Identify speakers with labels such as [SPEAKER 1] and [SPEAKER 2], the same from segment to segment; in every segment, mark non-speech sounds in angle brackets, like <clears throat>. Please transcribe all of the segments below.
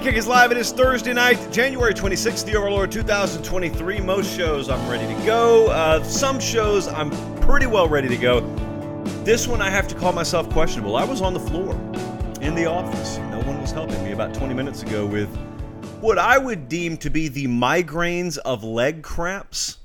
[SPEAKER 1] Welcome in Live. It is Thursday night, January 26th, the Overlord 2023. Most shows I'm ready to go. Uh, some shows I'm pretty well ready to go. This one I have to call myself questionable. I was on the floor in the office. No one was helping me about 20 minutes ago with what I would deem to be the migraines of leg cramps.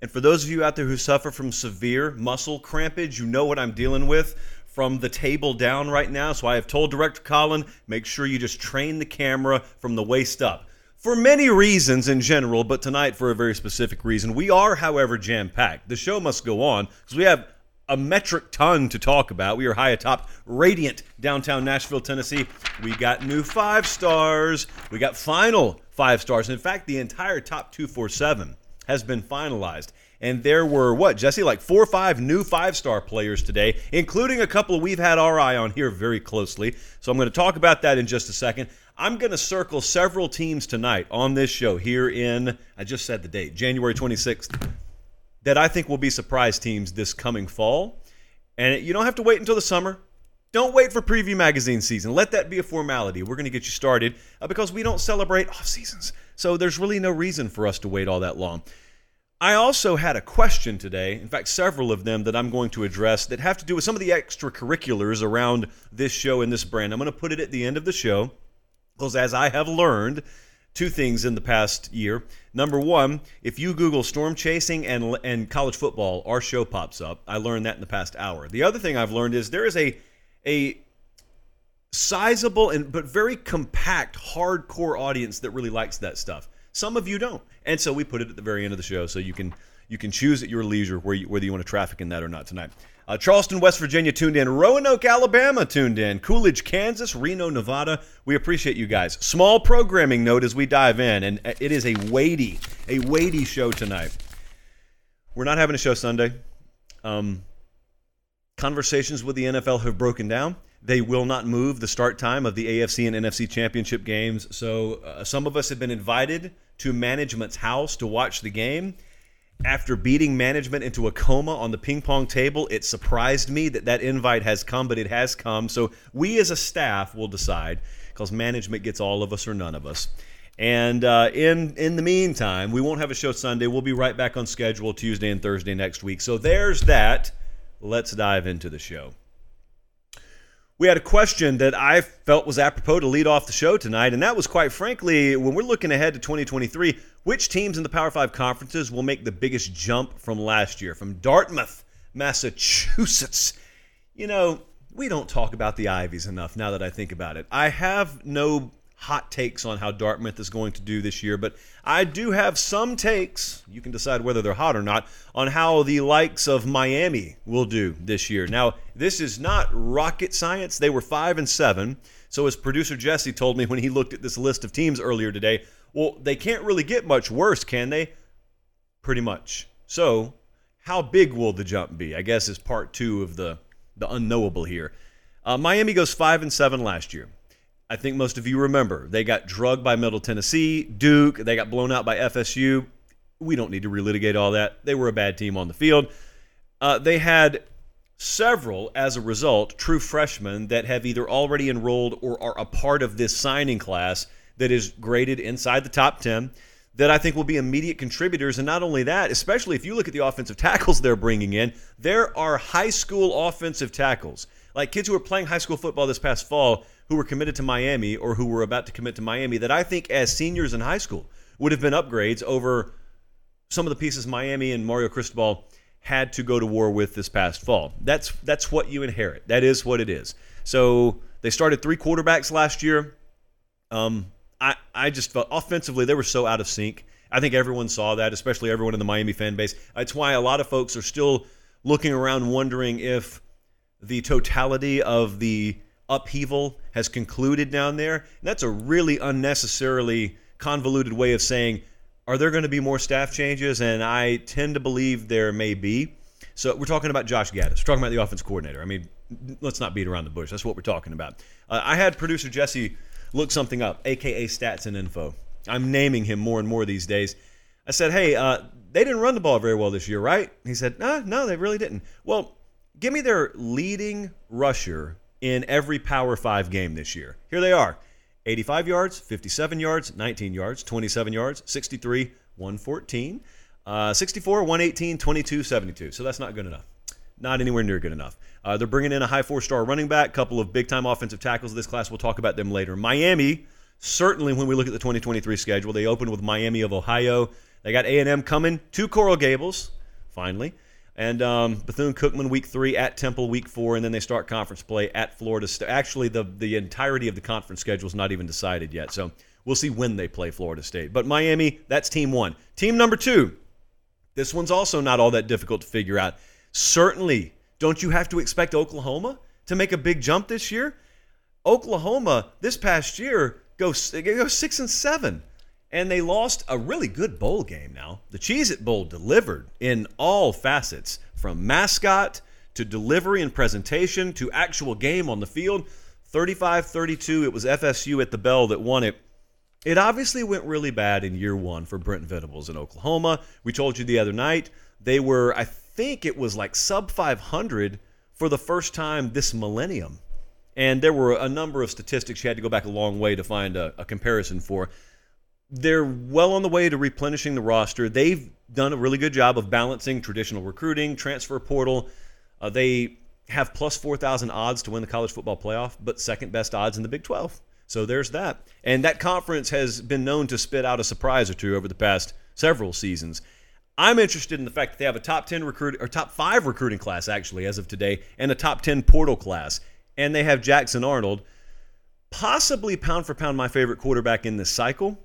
[SPEAKER 1] And for those of you out there who suffer from severe muscle crampage, you know what I'm dealing with from the table down right now. So I have told Director Colin, make sure you just train the camera from the waist up. For many reasons in general, but tonight for a very specific reason. We are, however, jam packed. The show must go on because we have a metric ton to talk about. We are high atop radiant downtown Nashville, Tennessee. We got new five stars. We got final five stars. In fact, the entire top 247 has been finalized. And there were, what, Jesse, like four or five new five star players today, including a couple we've had our eye on here very closely. So I'm going to talk about that in just a second. I'm going to circle several teams tonight on this show here in, I just said the date, January 26th, that I think will be surprise teams this coming fall. And you don't have to wait until the summer. Don't wait for preview magazine season. Let that be a formality. We're going to get you started uh, because we don't celebrate off seasons. So there's really no reason for us to wait all that long. I also had a question today, in fact, several of them that I'm going to address that have to do with some of the extracurriculars around this show and this brand. I'm going to put it at the end of the show because, as I have learned, two things in the past year. Number one, if you Google storm chasing and, and college football, our show pops up. I learned that in the past hour. The other thing I've learned is there is a, a sizable and but very compact hardcore audience that really likes that stuff. Some of you don't, and so we put it at the very end of the show so you can you can choose at your leisure where you, whether you want to traffic in that or not tonight. Uh, Charleston, West Virginia tuned in. Roanoke, Alabama tuned in. Coolidge, Kansas. Reno, Nevada. We appreciate you guys. Small programming note as we dive in, and it is a weighty, a weighty show tonight. We're not having a show Sunday. Um, conversations with the NFL have broken down. They will not move the start time of the AFC and NFC championship games. So uh, some of us have been invited to management's house to watch the game. After beating management into a coma on the ping pong table, it surprised me that that invite has come, but it has come. So we as a staff will decide because management gets all of us or none of us. And uh, in in the meantime, we won't have a show Sunday. We'll be right back on schedule Tuesday and Thursday next week. So there's that. Let's dive into the show we had a question that I felt was apropos to lead off the show tonight, and that was quite frankly, when we're looking ahead to 2023, which teams in the Power Five conferences will make the biggest jump from last year? From Dartmouth, Massachusetts. You know, we don't talk about the Ivies enough now that I think about it. I have no hot takes on how Dartmouth is going to do this year, but I do have some takes. You can decide whether they're hot or not on how the likes of Miami will do this year. Now, this is not rocket science. They were 5 and 7. So as producer Jesse told me when he looked at this list of teams earlier today, well, they can't really get much worse, can they? Pretty much. So, how big will the jump be? I guess is part 2 of the the unknowable here. Uh, Miami goes 5 and 7 last year. I think most of you remember. They got drugged by Middle Tennessee, Duke. They got blown out by FSU. We don't need to relitigate all that. They were a bad team on the field. Uh, they had several, as a result, true freshmen that have either already enrolled or are a part of this signing class that is graded inside the top 10 that I think will be immediate contributors. And not only that, especially if you look at the offensive <laughs> tackles they're bringing in, there are high school offensive tackles, like kids who are playing high school football this past fall who were committed to Miami or who were about to commit to Miami that I think as seniors in high school would have been upgrades over some of the pieces Miami and Mario Cristobal had to go to war with this past fall. That's that's what you inherit. That is what it is. So they started three quarterbacks last year. Um, I I just felt offensively they were so out of sync. I think everyone saw that, especially everyone in the Miami fan base. That's why a lot of folks are still looking around wondering if the totality of the upheaval has concluded down there. And that's a really unnecessarily convoluted way of saying, are there going to be more staff changes? And I tend to believe there may be. So we're talking about Josh Gattis, talking about the offense coordinator. I mean, let's not beat around the bush. That's what we're talking about. Uh, I had producer Jesse look something up, aka Stats and Info. I'm naming him more and more these days. I said, hey, uh, they didn't run the ball very well this year, right? He said, no, no, they really didn't. Well, give me their leading rusher in every Power Five game this year. Here they are 85 yards, 57 yards, 19 yards, 27 yards, 63, 114, uh, 64, 118, 22, 72. So that's not good enough. Not anywhere near good enough. Uh, they're bringing in a high four star running back, couple of big time offensive tackles of this class. We'll talk about them later. Miami, certainly when we look at the 2023 schedule, they opened with Miami of Ohio. They got A&M coming to Coral Gables, finally. And um, Bethune Cookman week three at Temple week four, and then they start conference play at Florida State. Actually, the the entirety of the conference schedule is not even decided yet, so we'll see when they play Florida State. But Miami, that's team one. Team number two, this one's also not all that difficult to figure out. Certainly, don't you have to expect Oklahoma to make a big jump this year? Oklahoma this past year goes go six and seven and they lost a really good bowl game now. The Cheez It Bowl delivered in all facets from mascot to delivery and presentation to actual game on the field. 35 32, it was FSU at the bell that won it. It obviously went really bad in year one for Brent Venables in Oklahoma. We told you the other night they were, I think it was like sub 500 for the first time this millennium. And there were a number of statistics you had to go back a long way to find a, a comparison for they're well on the way to replenishing the roster. They've done a really good job of balancing traditional recruiting, transfer portal. Uh, they have plus 4,000 odds to win the college football playoff, but second best odds in the Big 12. So there's that. And that conference has been known to spit out a surprise or two over the past several seasons. I'm interested in the fact that they have a top 10 recruit or top 5 recruiting class actually as of today and a top 10 portal class. And they have Jackson Arnold, possibly pound for pound my favorite quarterback in this cycle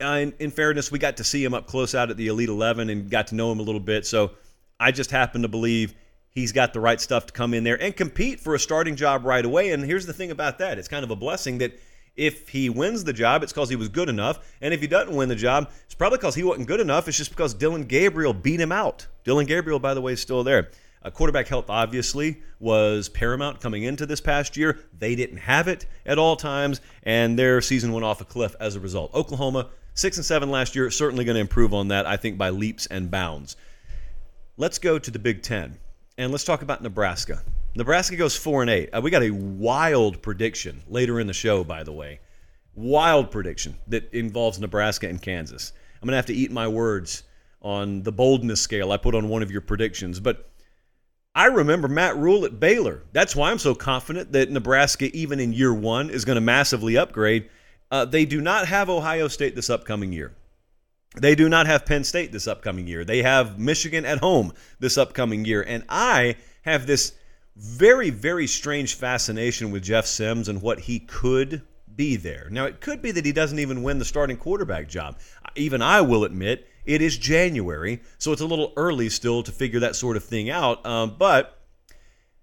[SPEAKER 1] in, in, fairness, we got to see him up close out at the Elite 11 and got to know him a little bit. So I just happen to believe he's got the right stuff to come in there and compete for a starting job right away. And here's the thing about that it's kind of a blessing that if he wins the job, it's because he was good enough. And if he doesn't win the job, it's probably because he wasn't good enough. It's just because Dillon Gabriel beat him out. Dillon Gabriel, by the way, is still there. Uh, quarterback health obviously was paramount coming into this past year. They didn't have it at all times, and their season went off a cliff as a result. Oklahoma Six and seven last year, certainly going to improve on that, I think, by leaps and bounds. Let's go to the Big Ten and let's talk about Nebraska. Nebraska goes four and eight. Uh, we got a wild prediction later in the show, by the way. Wild prediction that involves Nebraska and Kansas. I'm going to have to eat my words on the boldness scale I put on one of your predictions. But I remember Matt Rhule at Baylor. That's why I'm so confident that Nebraska, even in year one, is going to massively upgrade. Uh, they do not have Ohio State this upcoming year. They do not have Penn State this upcoming year. They have Michigan at home this upcoming year. And I have this very, very strange fascination with Jeff Sims and what he could be there. Now, it could be that he doesn't even win the starting quarterback job. Even I will admit it is January, so it's a little early still to figure that sort of thing out. Um, but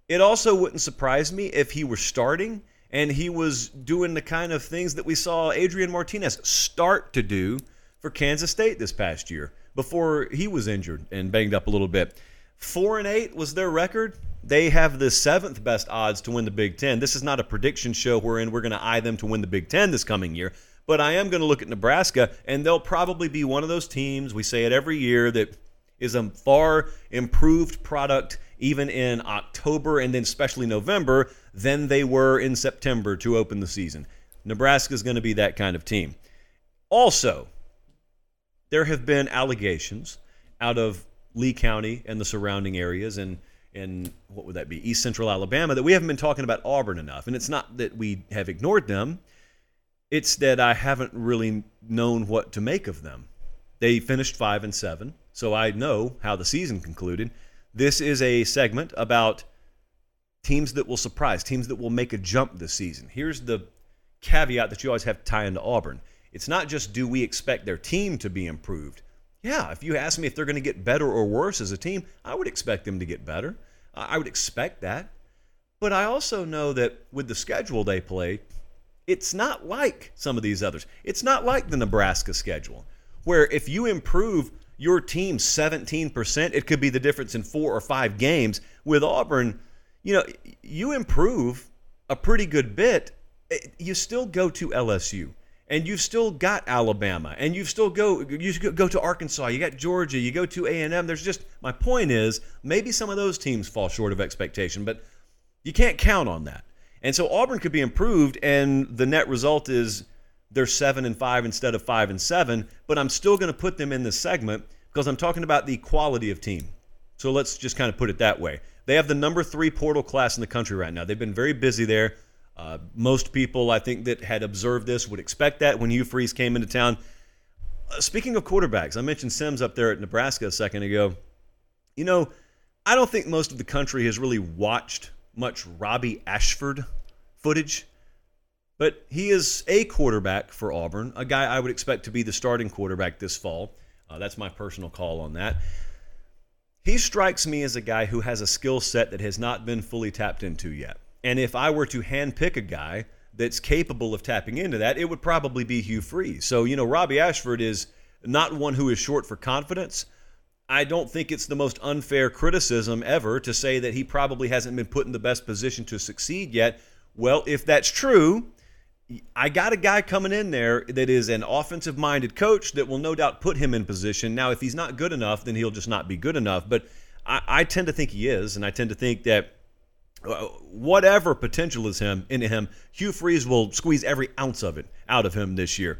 [SPEAKER 1] it also wouldn't surprise me if he were starting and he was doing the kind of things that we saw Adrian Martinez start to do for Kansas State this past year before he was injured and banged up a little bit. Four and eight was their record. They have the seventh best odds to win the Big Ten. This is not a prediction show wherein we're going to eye them to win the Big Ten this coming year, but I am going to look at Nebraska, and they'll probably be one of those teams. We say it every year that is a far improved product even in October and then especially November than they were in September to open the season. Nebraska is going to be that kind of team. Also, there have been allegations out of Lee County and the surrounding areas and in what would that be? East Central Alabama that we haven't been talking about Auburn enough. And it's not that we have ignored them. It's that I haven't really known what to make of them. They finished 5 and 7, so I know how the season concluded. This is a segment about teams that will surprise, teams that will make a jump this season. Here's the caveat that you always have to tie into Auburn. It's not just do we expect their team to be improved. Yeah, if you ask me if they're going to get better or worse as a team, I would expect them to get better. I would expect that. But I also know that with the schedule they play, it's not like some of these others. It's not like the Nebraska schedule, where if you improve your team 17%, it could be the difference in four or five games. With Auburn, you know, you improve a pretty good bit, eh, you still go to LSU and you've still got Alabama, and you've still go you go to Arkansas, you got Georgia, you go to A and M. There's just my point is maybe some of those teams fall short of expectation, but you can't count on that. And so Auburn could be improved, and the net result is they're seven and five instead of five and seven. But I'm still going to put them in this segment because I'm talking about the quality of team. So let's just kind of put it that way. They have the number three portal class in the country right now. They've been very busy there. Uh, most people, I think, that had observed this would expect that when Hugh Freeze came into town. Uh, speaking of quarterbacks, I mentioned Sims up there at Nebraska a second ago. You know, I don't think most of the country has really watched much Robby Ashford footage, but he is a quarterback for Auburn, a guy I would expect to be the starting quarterback this fall. Uh, that's my personal call on that. He strikes me as a guy who has a skill set that has not been fully tapped into yet. And if I were to handpick a guy that's capable of tapping into that, it would probably be Hugh Freeze. So, you know, Robby Ashford is not one who is short for confidence. I don't think it's the most unfair criticism ever to say that he probably hasn't been put in the best position to succeed yet. Well, if that's true, I got a guy coming in there that is an offensive minded coach that will no doubt put him in position. Now, if he's not good enough, then he'll just not be good enough. But I, I tend to think he is, and I tend to think that uh, whatever potential is him in him, Hugh Freeze will squeeze every ounce of it out of him this year.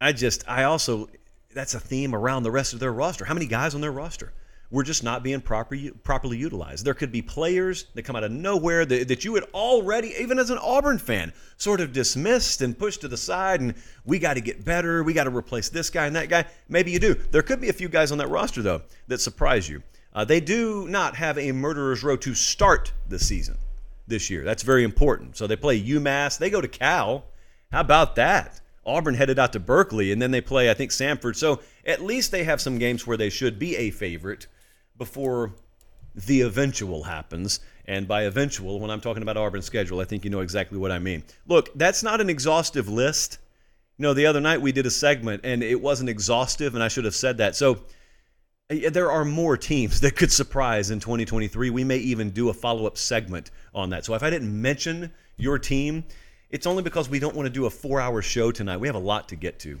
[SPEAKER 1] I just, I also, that's a theme around the rest of their roster. How many guys on their roster? We're just not being proper, properly utilized. There could be players that come out of nowhere that, that you had already, even as an Auburn fan, sort of dismissed and pushed to the side. And we got to get better. We got to replace this guy and that guy. Maybe you do. There could be a few guys on that roster, though, that surprise you. Uh, they do not have a murderer's row to start the season this year. That's very important. So they play UMass. They go to Cal. How about that? Auburn headed out to Berkeley, and then they play, I think, Samford. So at least they have some games where they should be a favorite before the eventual happens. And by eventual, when I'm talking about Auburn's schedule, I think you know exactly what I mean. Look, that's not an exhaustive list. You know, the other night we did a segment, and it wasn't exhaustive, and I should have said that. So there are more teams <laughs> that could surprise in 2023. We may even do a follow up segment on that. So if I didn't mention your team, it's only because we don't want to do a four hour show tonight. We have a lot to get to.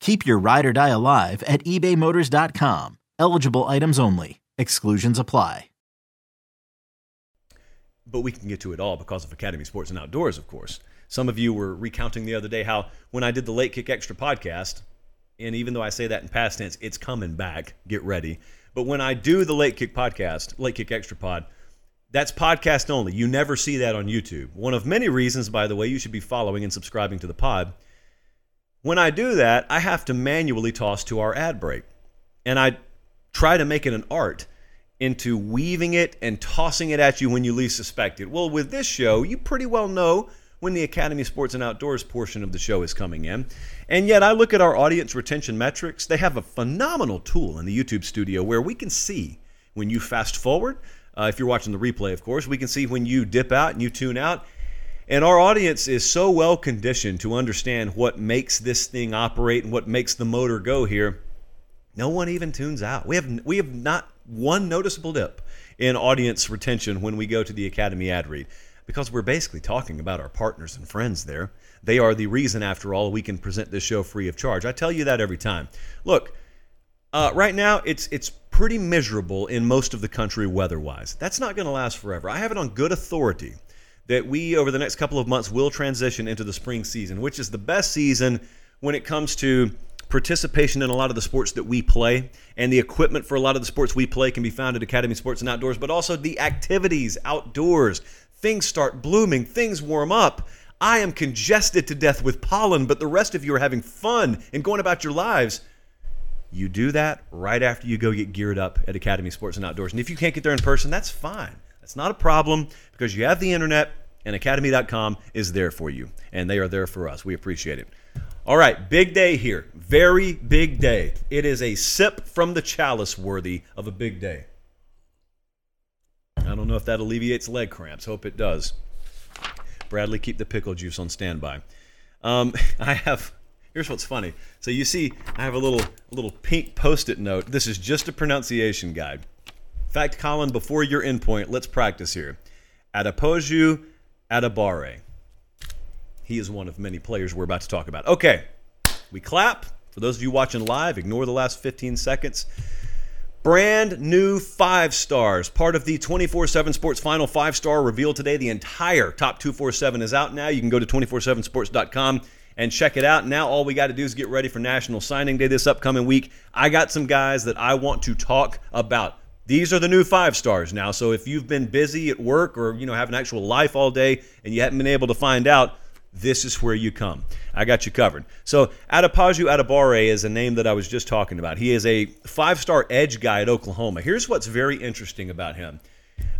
[SPEAKER 2] Keep your ride or die alive at ebaymotors.com. Eligible items only. Exclusions apply.
[SPEAKER 1] But we can get to it all because of Academy Sports and Outdoors, of course. Some of you were recounting the other day how when I did the Late Kick Extra podcast, and even though I say that in past tense, it's coming back. Get ready. But when I do the Late Kick podcast, Late Kick Extra Pod, that's podcast only. You never see that on YouTube. One of many reasons, by the way, you should be following and subscribing to the pod. When I do that, I have to manually toss to our ad break. And I try to make it an art into weaving it and tossing it at you when you least suspect it. Well, with this show, you pretty well know when the Academy Sports and Outdoors portion of the show is coming in. And yet, I look at our audience retention metrics. They have a phenomenal tool in the YouTube studio where we can see when you fast forward. Uh, if you're watching the replay, of course, we can see when you dip out and you tune out. And our audience is so well conditioned to understand what makes this thing operate and what makes the motor go here. No one even tunes out. We have we have not one noticeable dip in audience retention when we go to the Academy ad read because we're basically talking about our partners and friends there. They are the reason, after all, we can present this show free of charge. I tell you that every time. Look, uh, right now it's it's pretty miserable in most of the country weather-wise. That's not going to last forever. I have it on good authority that we, over the next couple of months, will transition into the spring season, which is the best season when it comes to participation in a lot of the sports that we play, and the equipment for a lot of the sports we play can be found at Academy Sports and Outdoors, but also the activities outdoors. Things start blooming, things warm up. I am congested to death with pollen, but the rest of you are having fun and going about your lives. You do that right after you go get geared up at Academy Sports and Outdoors. And if you can't get there in person, that's fine. That's not a problem because you have the internet and academy.com is there for you. And they are there for us. We appreciate it. All right, big day here. Very big day. It is a sip from the chalice worthy of a big day. I don't know if that alleviates leg cramps. Hope it does. Bradley, keep the pickle juice on standby. Um, <laughs> I have. Here's what's funny. So you see, I have a little a little pink post-it note. This is just a pronunciation guide. In fact, Colin, before your endpoint, let's practice here. Adepoju Adebawore. He is one of many players we're about to talk about. Okay, we clap. For those of you watching live, ignore the last 15 seconds. Brand new five stars, part of the 24 7 Sports Final five star reveal today. The entire top 247 is out now. You can go to 247sports.com and check it out. Now, all we got to do is get ready for National Signing Day this upcoming week. I got some guys that I want to talk about. These are the new five stars now. So if you've been busy at work or you know have an actual life all day and you haven't been able to find out, this is where you come. I got you covered. So, Adepoju Adebawore is a name that I was just talking about. He is a five star edge guy at Oklahoma. Here's what's very interesting about him.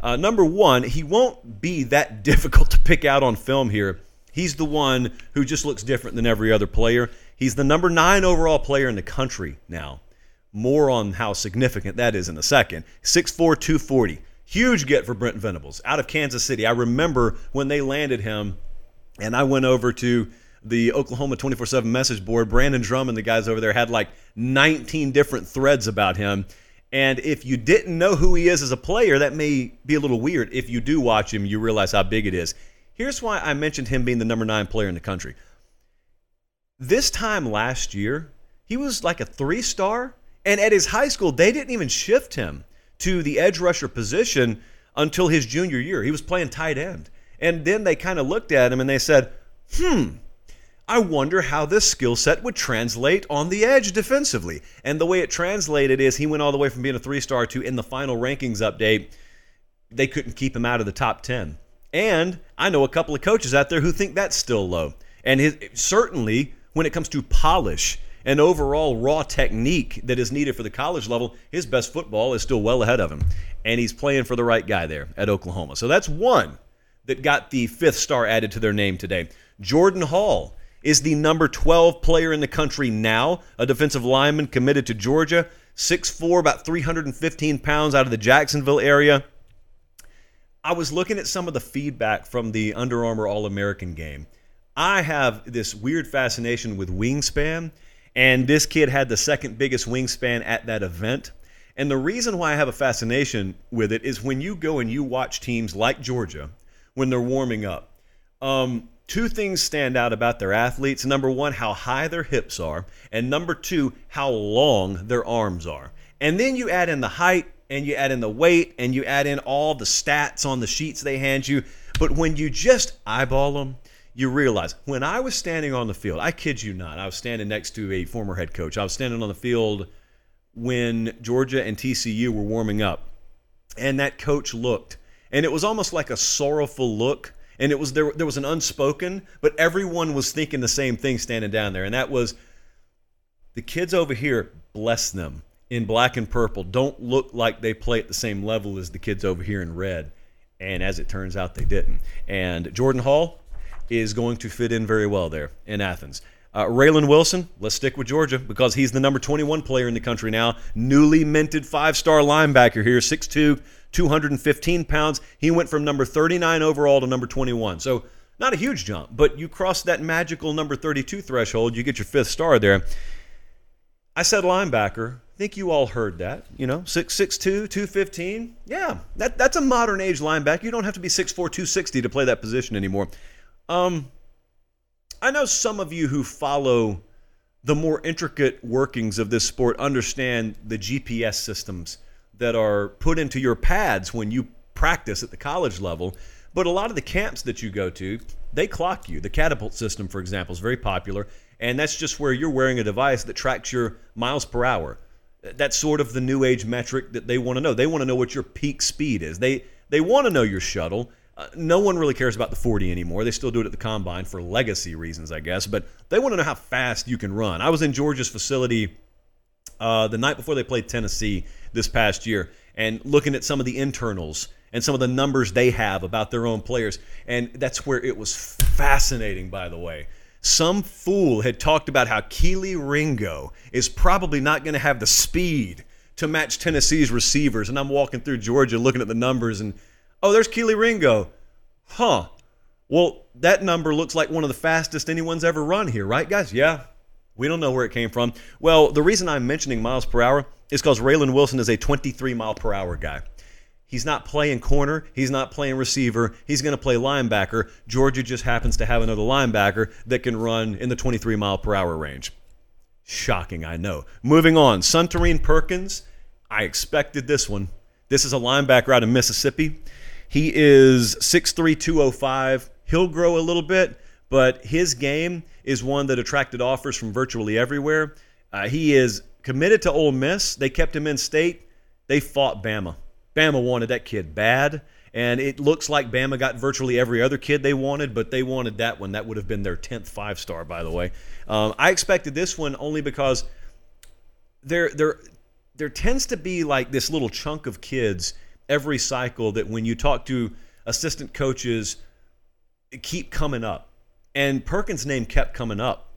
[SPEAKER 1] Uh, number one, he won't be that <laughs> difficult to pick out on film here. He's the one who just looks different than every other player. He's the number nine overall player in the country now. More on how significant that is in a second. 6'4, 240. Huge get for Brent Venables out of Kansas City. I remember when they landed him and I went over to the Oklahoma 24 7 message board. Brandon Drummond, the guys over there, had like 19 different threads about him. And if you didn't know who he is as a player, that may be a little weird. If you do watch him, you realize how big it is. Here's why I mentioned him being the number nine player in the country. This time last year, he was like a three star. And at his high school, they didn't even shift him to the edge rusher position until his junior year. He was playing tight end. And then they kind of looked at him and they said, hmm, I wonder how this skill set would translate on the edge defensively. And the way it translated is he went all the way from being a three star to in the final rankings update, they couldn't keep him out of the top 10. And I know a couple of coaches out there who think that's still low. And his, certainly when it comes to polish and overall raw technique that is needed for the college level, his best football is still well ahead of him. And he's playing for the right guy there at Oklahoma. So that's one that got the fifth star added to their name today. Jordan Hall is the number 12 player in the country now, a defensive lineman committed to Georgia, 6'4, about 315 pounds out of the Jacksonville area. I was looking at some of the feedback from the Under Armour All American game. I have this weird fascination with wingspan, and this kid had the second biggest wingspan at that event. And the reason why I have a fascination with it is when you go and you watch teams like Georgia, when they're warming up. Um, two things stand out about their athletes. Number one, how high their hips are, and number two, how long their arms are. And then you add in the height, and you add in the weight, and you add in all the stats on the sheets they hand you. But when you just eyeball them, you realize when I was standing on the field, I kid you not, I was standing next to a former head coach. I was standing on the field when Georgia and TCU were warming up, and that coach looked, and it was almost like a sorrowful look. And it was there. There was an unspoken, but everyone was thinking the same thing standing down there, and that was the kids over here. Bless them in black and purple. Don't look like they play at the same level as the kids over here in red. And as it turns out, they didn't. And Jordan Hall, is going to fit in very well there in Athens. Uh, Raylen Wilson, let's stick with Georgia because he's the number 21 player in the country now. Newly minted five star linebacker here, 6'2, 215 pounds. He went from number 39 overall to number 21. So, not a huge jump, but you cross that magical number 32 threshold, you get your fifth star there. I said linebacker. I think you all heard that. You know, 6'6'2, 215. Yeah, that, that's a modern age linebacker. You don't have to be 6'4, 260 to play that position anymore. Um, I know some of you who follow the more intricate workings of this sport understand the GPS systems that are put into your pads when you practice at the college level. But a lot of the camps that you go to, they clock you. The catapult system, for example, is very popular, and that's just where you're wearing a device that tracks your miles per hour. That's sort of the new age metric that they want to know. They want to know what your peak speed is. They they want to know your shuttle uh, no one really cares about the 40 anymore. They still do it at the combine for legacy reasons, I guess. But they want to know how fast you can run. I was in Georgia's facility uh, the night before they played Tennessee this past year and looking at some of the internals and some of the numbers they have about their own players. And that's where it was fascinating, by the way. Some fool had talked about how Kelee Ringo is probably not going to have the speed to match Tennessee's receivers. And I'm walking through Georgia looking at the numbers and Oh, there's Kelee Ringo. Huh. Well, that number looks like one of the fastest anyone's ever run here, right, guys? Yeah. We don't know where it came from. Well, the reason I'm mentioning miles per hour is because Raylen Wilson is a 23 mile per hour guy. He's not playing corner. He's not playing receiver. He's going to play linebacker. Georgia just happens to have another linebacker that can run in the 23 mile per hour range. Shocking, I know. Moving on. Suntarine Perkins. I expected this one. This is a linebacker out of Mississippi. He is 6'3, 205. He'll grow a little bit, but his game is one that attracted offers from virtually everywhere. Uh, he is committed to Ole Miss. They kept him in state. They fought Bama. Bama wanted that kid bad. And it looks like Bama got virtually every other kid they wanted, but they wanted that one. That would have been their 10th five star, by the way. Um, I expected this one only because there, there, there tends to be like this little chunk of kids every cycle that when you talk to assistant coaches, keep coming up. And Perkins' name kept coming up.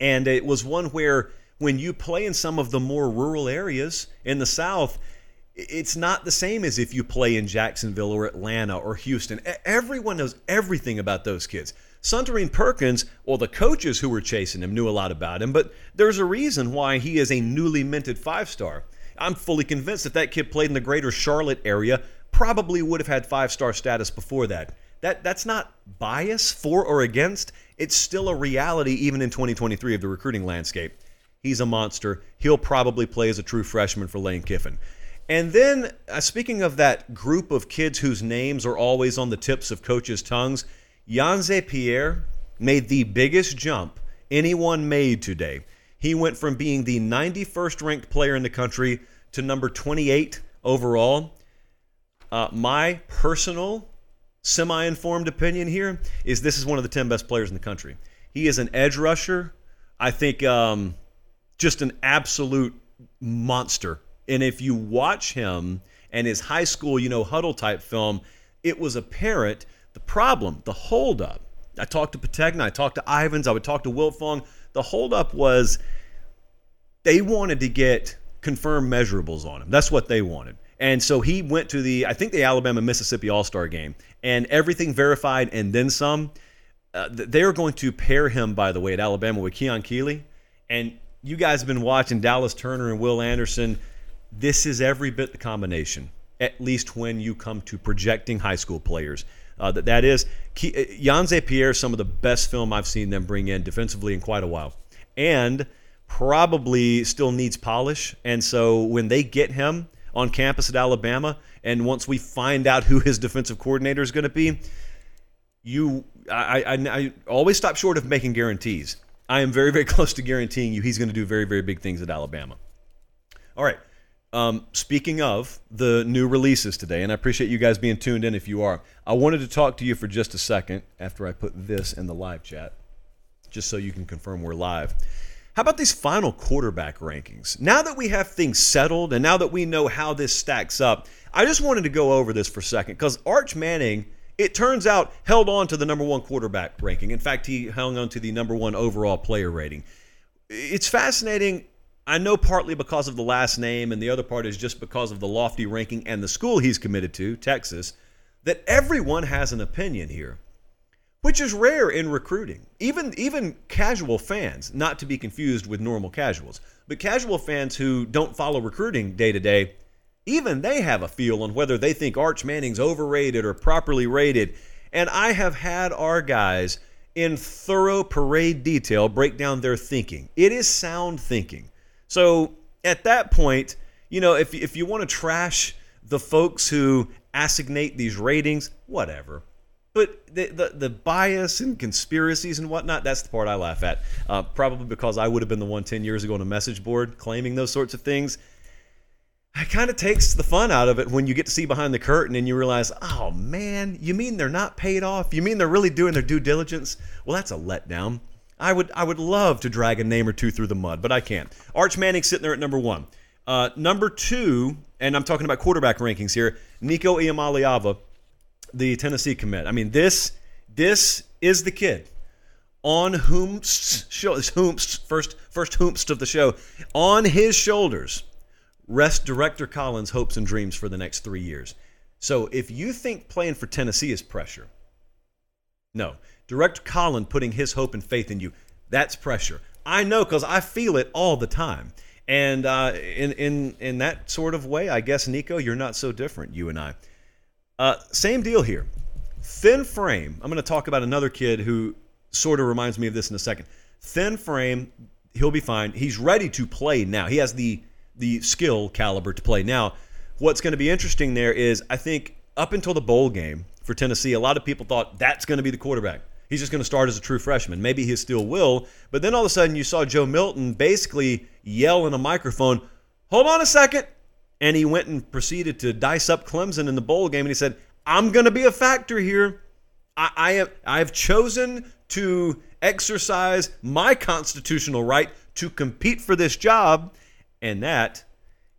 [SPEAKER 1] And it was one where when you play in some of the more rural areas in the South, it's not the same as if you play in Jacksonville or Atlanta or Houston. Everyone knows everything about those kids. Suntarine Perkins, well, the coaches who were chasing him knew a lot about him, but there's a reason why he is a newly minted five star. I'm fully convinced that that kid played in the greater Charlotte area, probably would have had five star status before that. That that's not bias for or against. It's still a reality even in 2023 of the recruiting landscape. He's a monster. He'll probably play as a true freshman for Lane Kiffin. And then, uh, speaking of that group of kids whose names are always on the tips of coaches' tongues, Yhonzae Pierre made the biggest jump anyone made today. He went from being the 91st ranked player in the country to number 28 overall. Uh, my personal, semi informed opinion here is this is one of the 10 best players in the country. He is an edge rusher. I think um, just an absolute monster. And if you watch him and his high school, you know, huddle type film, it was apparent the problem, the holdup. I talked to Pategna, I talked to Ivins, I would talk to Wiltfong the holdup was they wanted to get confirmed measurables on him. That's what they wanted. And so he went to the, I think the Alabama Mississippi All Star game, and everything verified and then some. Uh, they're going to pair him, by the way, at Alabama with Keon Keeley. And you guys have been watching Dallas Turner and Will Anderson. This is every bit the combination, at least when you come to projecting high school players. Uh, that that is Yhonzae uh, Pierre, some of the best film I've seen them bring in defensively in quite a while, and probably still needs polish. And so when they get him on campus at Alabama, and once we find out who his defensive coordinator is going to be, you I, I, I always stop short of making guarantees. I am very, very <laughs> close to guaranteeing you he's going to do very, very big things at Alabama. All right. Um, speaking of the new releases today, and I appreciate you guys being tuned in if you are, I wanted to talk to you for just a second after I put this in the live chat, just so you can confirm we're live. How about these final quarterback rankings? Now that we have things settled and now that we know how this stacks up, I just wanted to go over this for a second because Arch Manning, it turns out, held on to the number one quarterback ranking. In fact, he hung on to the number one overall player rating. It's fascinating. I know partly because of the last name, and the other part is just because of the lofty ranking and the school he's committed to, Texas, that everyone has an opinion here which is rare in recruiting. Even even casual fans, not to be confused with normal casuals, but casual fans who don't follow recruiting day to day, even they have a feel on whether they think Arch Manning's overrated or properly rated. And I have had our guys in thorough parade detail break down their thinking. It is sound thinking. So at that point, you know, if if you want to trash the folks who assignate these ratings, whatever but the, the, the bias and conspiracies and whatnot, that's the part I laugh at. Uh, probably because I would have been the one 10 years ago on a message board claiming those sorts of things. It kind of takes the fun out of it when you get to see behind the curtain and you realize, oh man, you mean they're not paid off? You mean they're really doing their due diligence? Well, that's a letdown. I would I would love to drag a name or two through the mud, but I can't. Arch Manning sitting there at number one. Uh, number two, and I'm talking about quarterback rankings here. Nico Iamaleava the Tennessee commit. I mean, this this is the kid on whom's show whom's first first whomst of the show on his shoulders rest director Colin's hopes and dreams for the next three years. So if you think playing for Tennessee is pressure, no, director Colin's putting his hope and faith in you, that's pressure. I know because I feel it all the time. And uh, in in in that sort of way, I guess Nico, you're not so different. You and I. Uh, same deal here. Thin frame. I'm going to talk about another kid who sort of reminds me of this in a second. Thin frame. He'll be fine. He's ready to play now. He has the the skill caliber to play now. What's going to be interesting there is I think up until the bowl game for Tennessee, a lot of people thought that's going to be the quarterback. He's just going to start as a true freshman. Maybe he still will. But then all of a sudden, you saw Joe Milton basically yell in a microphone, Hold on a second and he went and proceeded to dice up Clemson in the bowl game, and he said, "I'm going to be a factor here. I, I have I have chosen to exercise my constitutional right to compete for this job, and that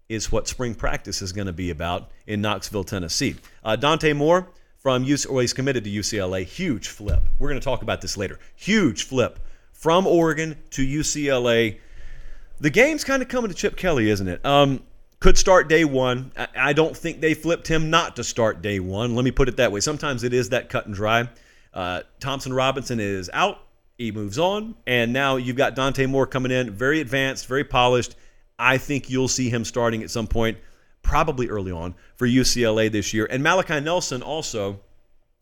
[SPEAKER 1] is what spring practice is going to be about in Knoxville, Tennessee. Uh, Dante Moore from UC, or he's committed to UCLA. Huge flip. We're going to talk about this later. Huge flip from Oregon to UCLA. The game's kind of coming to Chip Kelly, isn't it? Um, could start day one. I don't think they flipped him not to start day one. Let me put it that way. Sometimes it is that cut and dry. Uh, Thompson Robinson is out. He moves on. And now you've got Dante Moore coming in, very advanced, very polished. I think you'll see him starting at some point, probably early on, for UCLA this year. And Malachi Nelson also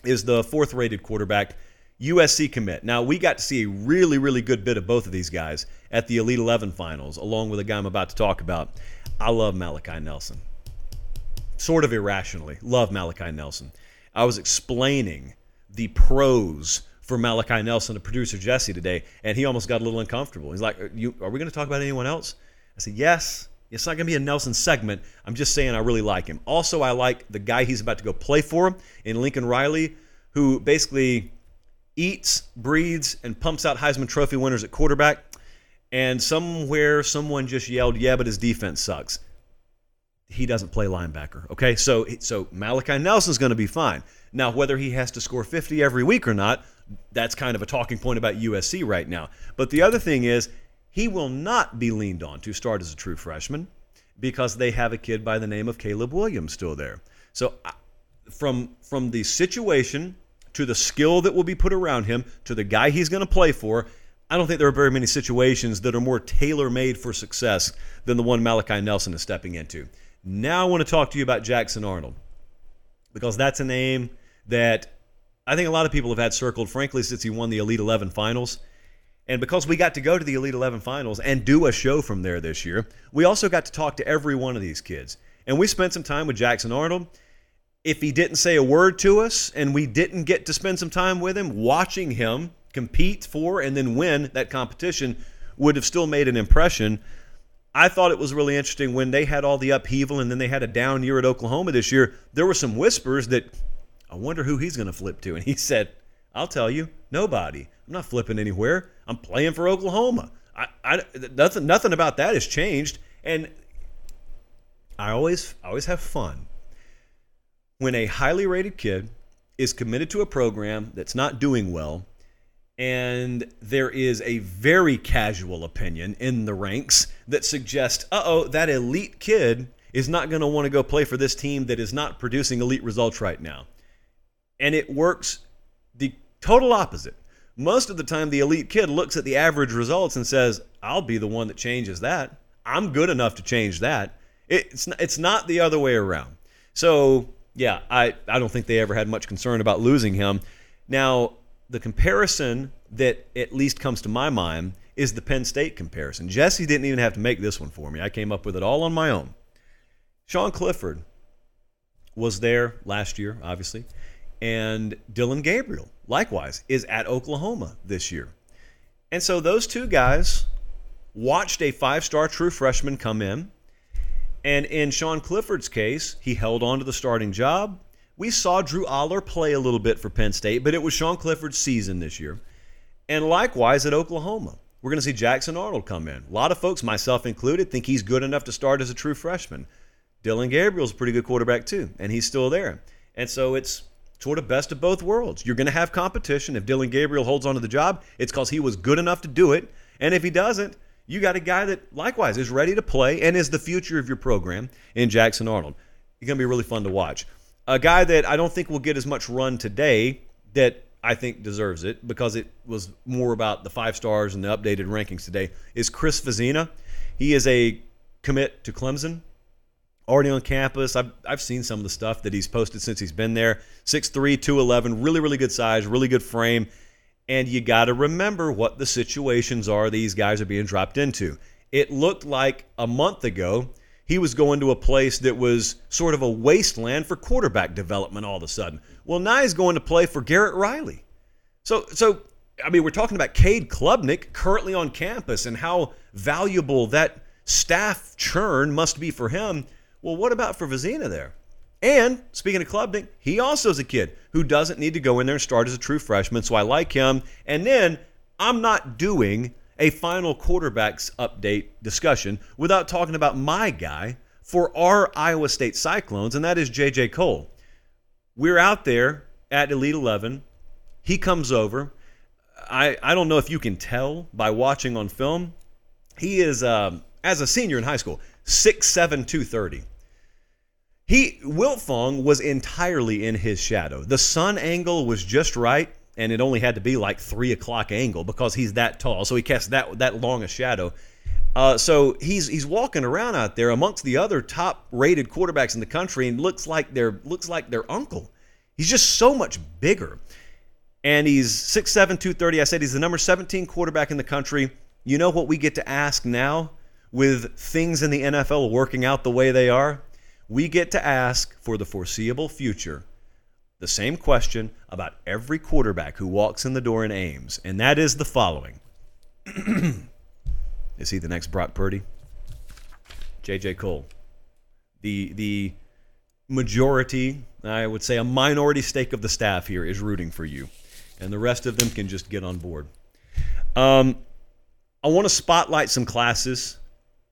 [SPEAKER 1] is the fourth rated quarterback. USC commit. Now, we got to see a really, really good bit of both of these guys at the Elite 11 finals, along with a guy I'm about to talk about. I love Malachi Nelson. Sort of irrationally, love Malachi Nelson. I was explaining the pros for Malachi Nelson to producer Jesse today, and he almost got a little uncomfortable. He's like, Are, you, are we going to talk about anyone else? I said, Yes. It's not going to be a Nelson segment. I'm just saying I really like him. Also, I like the guy he's about to go play for in Lincoln Riley, who basically eats, breathes, and pumps out Heisman Trophy winners at quarterback and somewhere someone just yelled, "Yeah, but his defense sucks." He doesn't play linebacker. Okay, so so Malachi Nelson's going to be fine. Now, whether he has to score 50 every week or not, that's kind of a talking point about USC right now. But the other thing is, he will not be leaned on to start as a true freshman because they have a kid by the name of Caleb Williams still there. So, from from the situation to the skill that will be put around him to the guy he's going to play for, I don't think there are very many situations that are more tailor made for success than the one Malachi Nelson is stepping into. Now I want to talk to you about Jackson Arnold because that's a name that I think a lot of people have had circled, frankly, since he won the Elite 11 finals. And because we got to go to the Elite 11 finals and do a show from there this year, we also got to talk to every one of these kids. And we spent some time with Jackson Arnold. if he didn't say a word to us and we didn't get to spend some time with him, watching him compete for and then win that competition would have still made an impression. I thought it was really interesting when they had all the upheaval and then they had a down year at Oklahoma this year. There were some whispers that I wonder who he's going to flip to. And he said, I'll tell you, nobody. I'm not flipping anywhere. I'm playing for Oklahoma. I, I, nothing, nothing about that has changed. And I always, I always have fun when a highly rated kid is committed to a program that's not doing well and there is a very casual opinion in the ranks that suggests, uh oh, that elite kid is not going to want to go play for this team that is not producing elite results right now. And it works the total opposite. Most of the time, the elite kid looks at the average results and says, I'll be the one that changes that. I'm good enough to change that. It's, it's not the other way around. So, yeah, I, I don't think they ever had much concern about losing him. Now, the comparison that at least comes to my mind is the Penn State comparison. Jesse didn't even have to make this one for me. I came up with it all on my own. Sean Clifford was there last year, obviously, and Dillon Gabriel, likewise, is at Oklahoma this year. And so those two guys watched a five star true freshman come in. And in Sean Clifford's case, he held on to the starting job. We saw Drew Allar play a little bit for Penn State, but it was Sean Clifford's season this year. And likewise at Oklahoma. We're going to see Jackson Arnold come in. A lot of folks, myself included, think he's good enough to start as a true freshman. Dillon Gabriel's a pretty good quarterback too, and he's still there. And so it's sort of best of both worlds. You're going to have competition. If Dillon Gabriel holds on to the job, it's because he was good enough to do it. And if he doesn't, you got a guy that likewise is ready to play and is the future of your program in Jackson Arnold. He's going to be really fun to watch. A guy that I don't think will get as much run today that I think deserves it because it was more about the five stars and the updated rankings today is Chris Vizzina. He is a commit to Clemson, already on campus. I've, I've seen some of the stuff that he's posted since he's been there. 6'3, 211, really, really good size, really good frame. And you got to remember what the situations are these guys are being dropped into. It looked like a month ago he was going to a place that was sort of a wasteland for quarterback development all of a sudden. Well, now he's going to play for Garrett Riley. So, so I mean, we're talking about Cade Klubnik currently on campus and how valuable that staff churn must be for him. Well, what about for Vizzina there? And speaking of Klubnik, he also is a kid who doesn't need to go in there and start as a true freshman, so I like him. And then I'm not doing a final quarterbacks update discussion without talking about my guy for our Iowa State Cyclones, and that is J.J. Cole. We're out there at Elite 11. He comes over. I, I don't know if you can tell by watching on film. He is, um, as a senior in high school, 6'7, 230. He Wiltfong was entirely in his shadow. The sun angle was just right and it only had to be like three o'clock angle because he's that tall. So he casts that that long a shadow. Uh, so he's he's walking around out there amongst the other top rated quarterbacks in the country and looks like their looks like their uncle. He's just so much bigger. And he's 6'7, 230. I said he's the number 17 quarterback in the country. You know what we get to ask now with things in the NFL working out the way they are? We get to ask for the foreseeable future the same question about every quarterback who walks in the door in Ames, and that is the following <clears throat> Is he the next Brock Purdy? J.J. Cole. The, the majority, I would say a minority stake of the staff here is rooting for you, and the rest of them can just get on board. Um, I want to spotlight some classes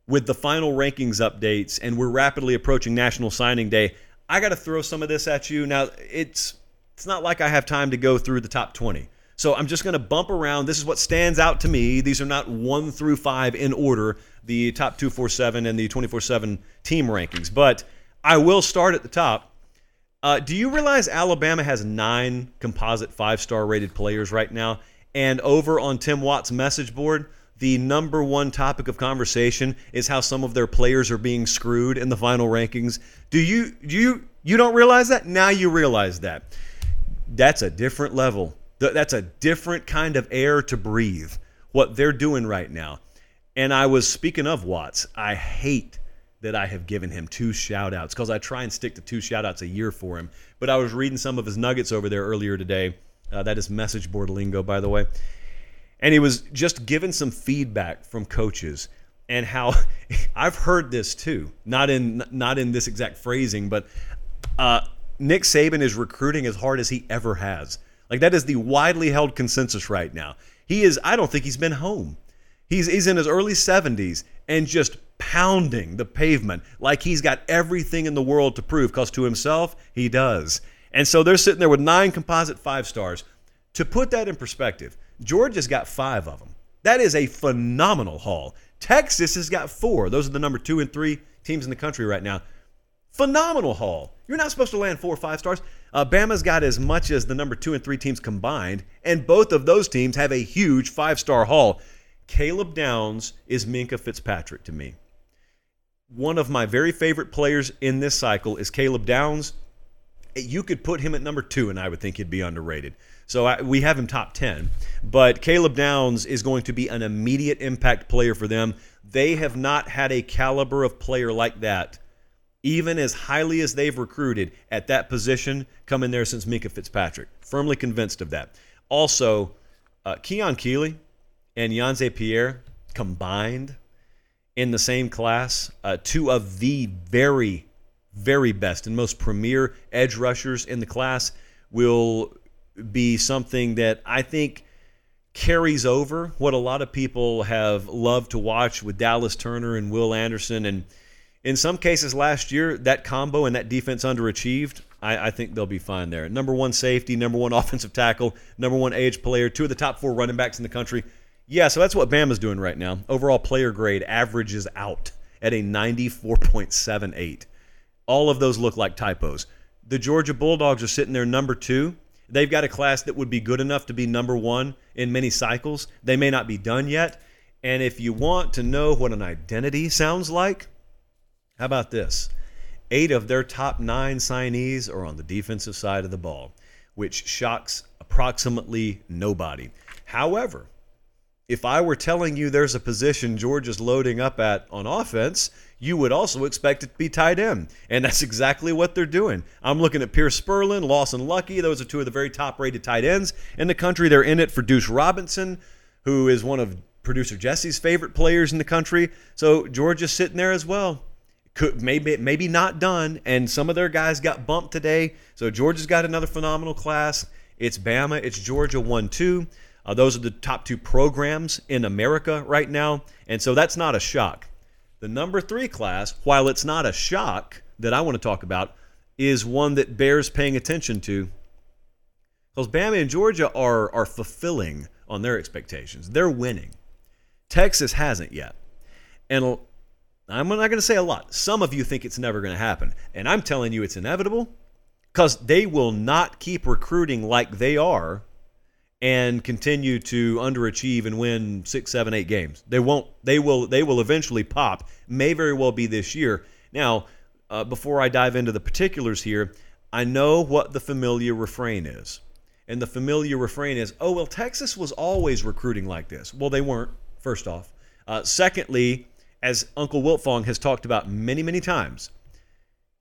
[SPEAKER 1] with the final rankings updates, and we're rapidly approaching National Signing Day. I got to throw some of this at you. Now, it's it's not like I have time to go through the top 20. So I'm just going to bump around. This is what stands out to me. These are not 1 through 5 in order, the top 247 and the 24/7 team rankings, but I will start at the top. Uh, do you realize Alabama has nine composite five star rated players right now? And over on Tim Watt's message board, the number one topic of conversation is how some of their players are being screwed in the final rankings. Do you do you you don't realize that? Now you realize that. That's a different level. That's a different kind of air to breathe. What they're doing right now. And I was speaking of Watts. I hate that I have given him two shout outs because I try and stick to two shout outs a year for him. But I was reading some of his nuggets over there earlier today. Uh, that is message board lingo, by the way. And he was just given some feedback from coaches and how <laughs> I've heard this too, not in not in this exact phrasing, but uh, Nick Saban is recruiting as hard as he ever has. Like that is the widely held consensus right now. He is. I don't think he's been home. He's he's in his early 70s and just pounding the pavement like he's got everything in the world to prove. Because to himself, he does. And so they're sitting there with nine composite five stars. To put that in perspective, Georgia's got five of them. That is a phenomenal haul. Texas has got four. Those are the number two and three teams in the country right now. Phenomenal haul. You're not supposed to land four or five stars. Uh, Bama's got as much as the number two and three teams combined, and both of those teams have a huge five star haul. Caleb Downs is Minkah Fitzpatrick to me. One of my very favorite players in this cycle is Caleb Downs. You could put him at number two, and I would think he'd be underrated. So I, we have him top 10. But Caleb Downs is going to be an immediate impact player for them. They have not had a caliber of player like that, even as highly as they've recruited at that position, come in there since Minkah Fitzpatrick. Firmly convinced of that. Also, uh, Keon Keeley and Yhonzae Pierre combined in the same class, uh, two of the very, very best and most premier edge rushers in the class will be something that I think carries over what a lot of people have loved to watch with Dallas Turner and Will Anderson. And in some cases last year, that combo and that defense underachieved. I, I, think they'll be fine there. Number one safety, number one <laughs> offensive tackle, number one age player, two of the top four running backs in the country. Yeah, so that's what Bama's doing right now. Overall player grade averages out at a 94.78. All of those look like typos. The Georgia Bulldogs are sitting there number two They've got a class that would be good enough to be number one in many cycles. They may not be done yet. And if you want to know what an identity sounds like, how about this? Eight of their top nine signees are on the defensive side of the ball, which shocks approximately nobody. However, if I were telling you there's a position Georgia's loading up at on offense, you would also expect it to be tight end. And that's exactly what they're doing. I'm looking at Pearce Spurlin, Lawson Luckie. Those are two of the very top rated tight ends in the country. They're in it for Deuce Robinson, who is one of producer Jesse's favorite players in the country. So Georgia's sitting there as well. Could maybe maybe not done, and some of their guys got bumped today. So Georgia's got another phenomenal class. It's Bama, it's Georgia one two. Uh, those are the top two programs in America right now. And so that's not a shock. The number three class, while it's not a shock that I want to talk about, is one that bears paying attention to. Because Bama and Georgia are, are fulfilling on their expectations. They're winning. Texas hasn't yet. And I'm not going to say a lot. Some of you think it's never going to happen. And I'm telling you it's inevitable because they will not keep recruiting like they are and continue to underachieve and win six, seven, eight games. They won't. They will. They will eventually pop. May very well be this year. Now, uh, before I dive into the particulars here, I know what the familiar refrain is, and the familiar refrain is, "Oh well, Texas was always recruiting like this." Well, they weren't. First off, uh, secondly, as Uncle Wiltfong has talked about many, many times,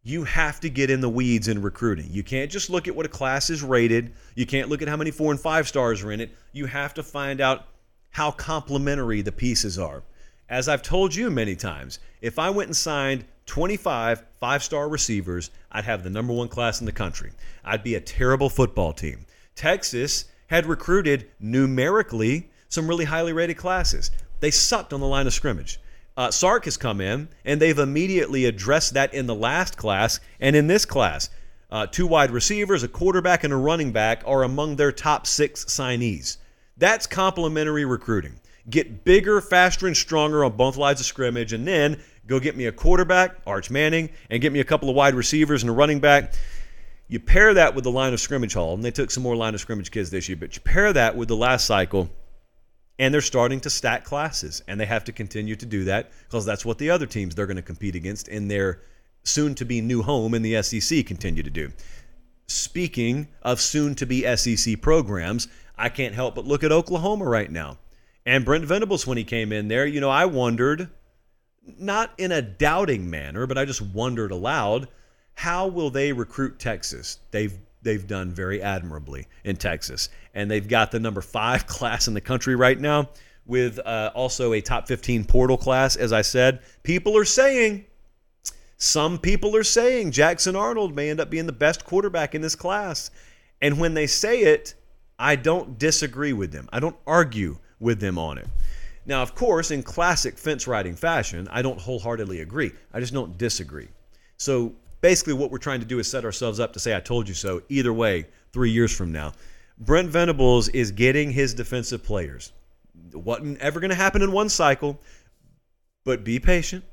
[SPEAKER 1] you have to get in the weeds in recruiting. You can't just look at what a class is rated. You can't look at how many four and five stars are in it. You have to find out how complementary the pieces are. As I've told you many times, if I went and signed 25 five star receivers, I'd have the number one class in the country. I'd be a terrible football team. Texas had recruited numerically some really highly rated classes. They sucked on the line of scrimmage. Uh, Sark has come in, and they've immediately addressed that in the last class and in this class. Uh, two wide receivers, a quarterback, and a running back are among their top six signees. That's complementary recruiting. Get bigger, faster, and stronger on both lines of scrimmage, and then go get me a quarterback, Arch Manning, and get me a couple of wide receivers and a running back. You pair that with the line of scrimmage haul, and they took some more line of scrimmage kids this year, but you pair that with the last cycle and they're starting to stack classes and they have to continue to do that because that's what the other teams they're going to compete against in their soon to be new home in the SEC continue to do. Speaking of soon to be SEC programs, I can't help but look at Oklahoma right now. And Brent Venables when he came in there, you know, I wondered not in a doubting manner, but I just wondered aloud, how will they recruit Texas? They've they've done very admirably in Texas, and they've got the number five <laughs> class in the country right now, with uh, also a top 15 portal class. As I said, people are saying, some people are saying Jackson Arnold may end up being the best quarterback in this class, and when they say it, I don't disagree with them. I don't argue with them on it. Now, of course, in classic fence riding fashion, I don't wholeheartedly agree. I just don't disagree. So basically, what we're trying to do is set ourselves up to say, I told you so, either way, three years from now. Brent Venables is getting his defensive players. Wasn't ever going to happen in one cycle, but be patient.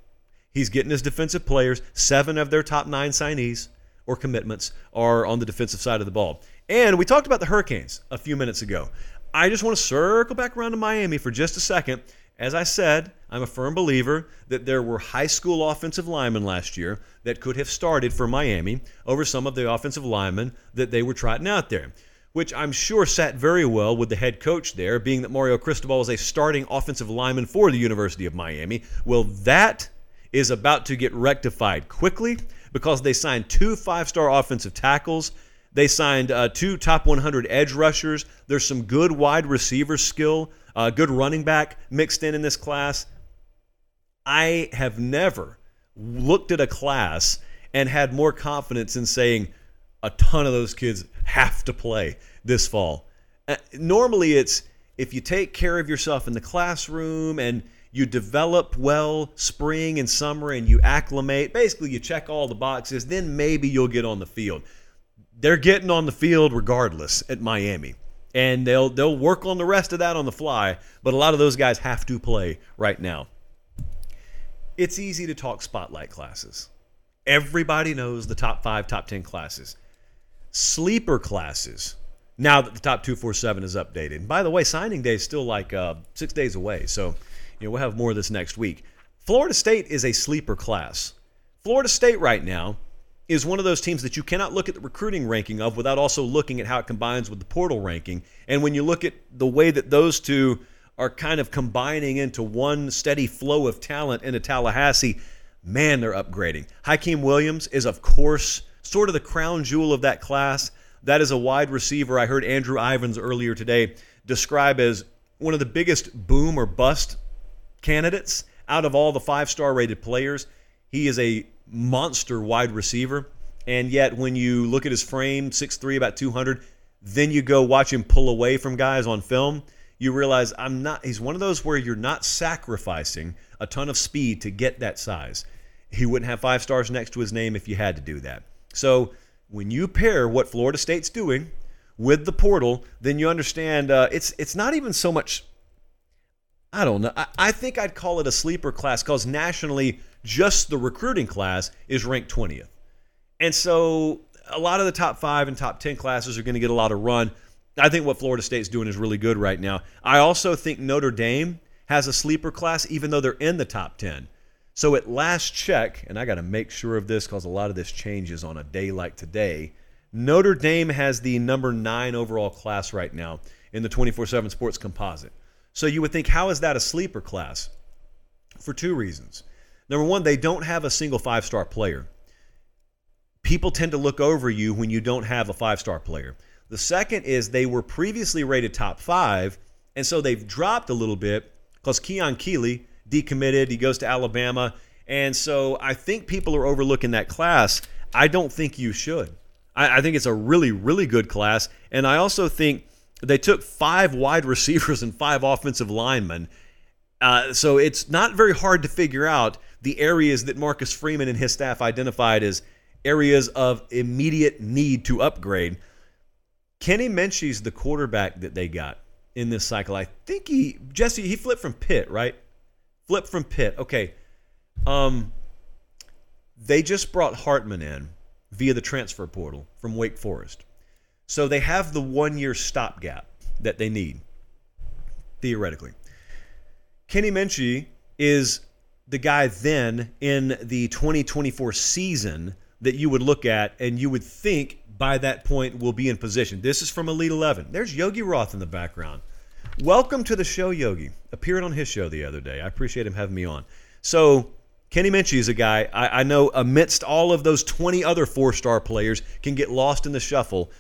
[SPEAKER 1] He's getting his defensive players. Seven of their top nine signees or commitments are on the defensive side of the ball. And we talked about the Hurricanes a few minutes ago. I just want to circle back around to Miami for just a second. As I said, I'm a firm believer that there were high school offensive linemen last year that could have started for Miami over some of the offensive linemen that they were trotting out there, which I'm sure sat very well with the head coach there, being that Mario Cristobal is a starting offensive lineman for the University of Miami. Well, that is about to get rectified quickly because they signed two five star offensive tackles they signed uh, two top 100 edge rushers. There's some good wide receiver skill, uh, good running back mixed in in this class. I have never looked at a class and had more confidence in saying a ton of those kids have to play this fall. Uh, normally, it's if you take care of yourself in the classroom and you develop well spring and summer and you acclimate, basically, you check all the boxes, then maybe you'll get on the field they're getting on the field regardless at Miami. And they'll they'll work on the rest of that on the fly, but a lot of those guys have to play right now. It's easy to talk spotlight classes. Everybody knows the top 5, top 10 classes. Sleeper classes. Now that the top 247 is updated. And by the way, signing day is still like uh, 6 days away, so you know, we'll have more of this next week. Florida State is a sleeper class. Florida State right now is one of those teams that you cannot look at the recruiting ranking of without also looking at how it combines with the portal ranking. And when you look at the way that those two are kind of combining into one steady flow of talent into Tallahassee, man, they're upgrading. Hykeem Williams is, of course, sort of the crown jewel of that class. That is a wide receiver I heard Andrew Ivins earlier today describe as one of the biggest boom or bust candidates out of all the five star rated players. He is a monster wide receiver. And yet, when you look at his frame, 6'3, about 200, then you go watch him pull away from guys on film, you realize I'm not, he's one of those where you're not sacrificing a ton of speed to get that size. He wouldn't have five stars next to his name if you had to do that. So, when you pair what Florida State's doing with the portal, then you understand uh, it's it's not even so much. I don't know. I, I think I'd call it a sleeper class because nationally just the recruiting class is ranked 20th. And so a lot of the top five and top 10 classes are going to get a lot of run. I think what Florida State's doing is really good right now. I also think Notre Dame has a sleeper class, even though they're in the top 10. So at last check, and I got to make sure of this because a lot of this changes on a day like today. Notre Dame has the number nine overall class right now in the 24 7 sports composite. So you would think, how is that a sleeper class? For two reasons. Number one, they don't have a single five star player. People tend to look over you when you don't have a five star player. The second is they were previously rated top five, and so they've dropped a little bit because Keon Keeley decommitted. He goes to Alabama. And so I think people are overlooking that class. I don't think you should. I, I think it's a really, really good class. And I also think they took five wide <laughs> receivers and five offensive linemen. Uh, so it's not very hard to figure out the areas that Marcus Freeman and his staff identified as areas of immediate need to upgrade. Kenny Minchey's the quarterback that they got in this cycle. I think he Jesse he flipped from Pitt, right? Flipped from Pitt. Okay. Um they just brought Hartman in via the transfer portal from Wake Forest. So they have the one year stopgap that they need, theoretically. Kenny Minchey is the guy then in the 2024 season that you would look at and you would think by that point will be in position. This is from Elite 11. There's Yogi Roth in the background. Welcome to the show, Yogi. Appeared on his show the other day. I appreciate him having me on. So Kenny Minchey is a guy I, I know amidst all of those 20 other four star players can get lost in the shuffle.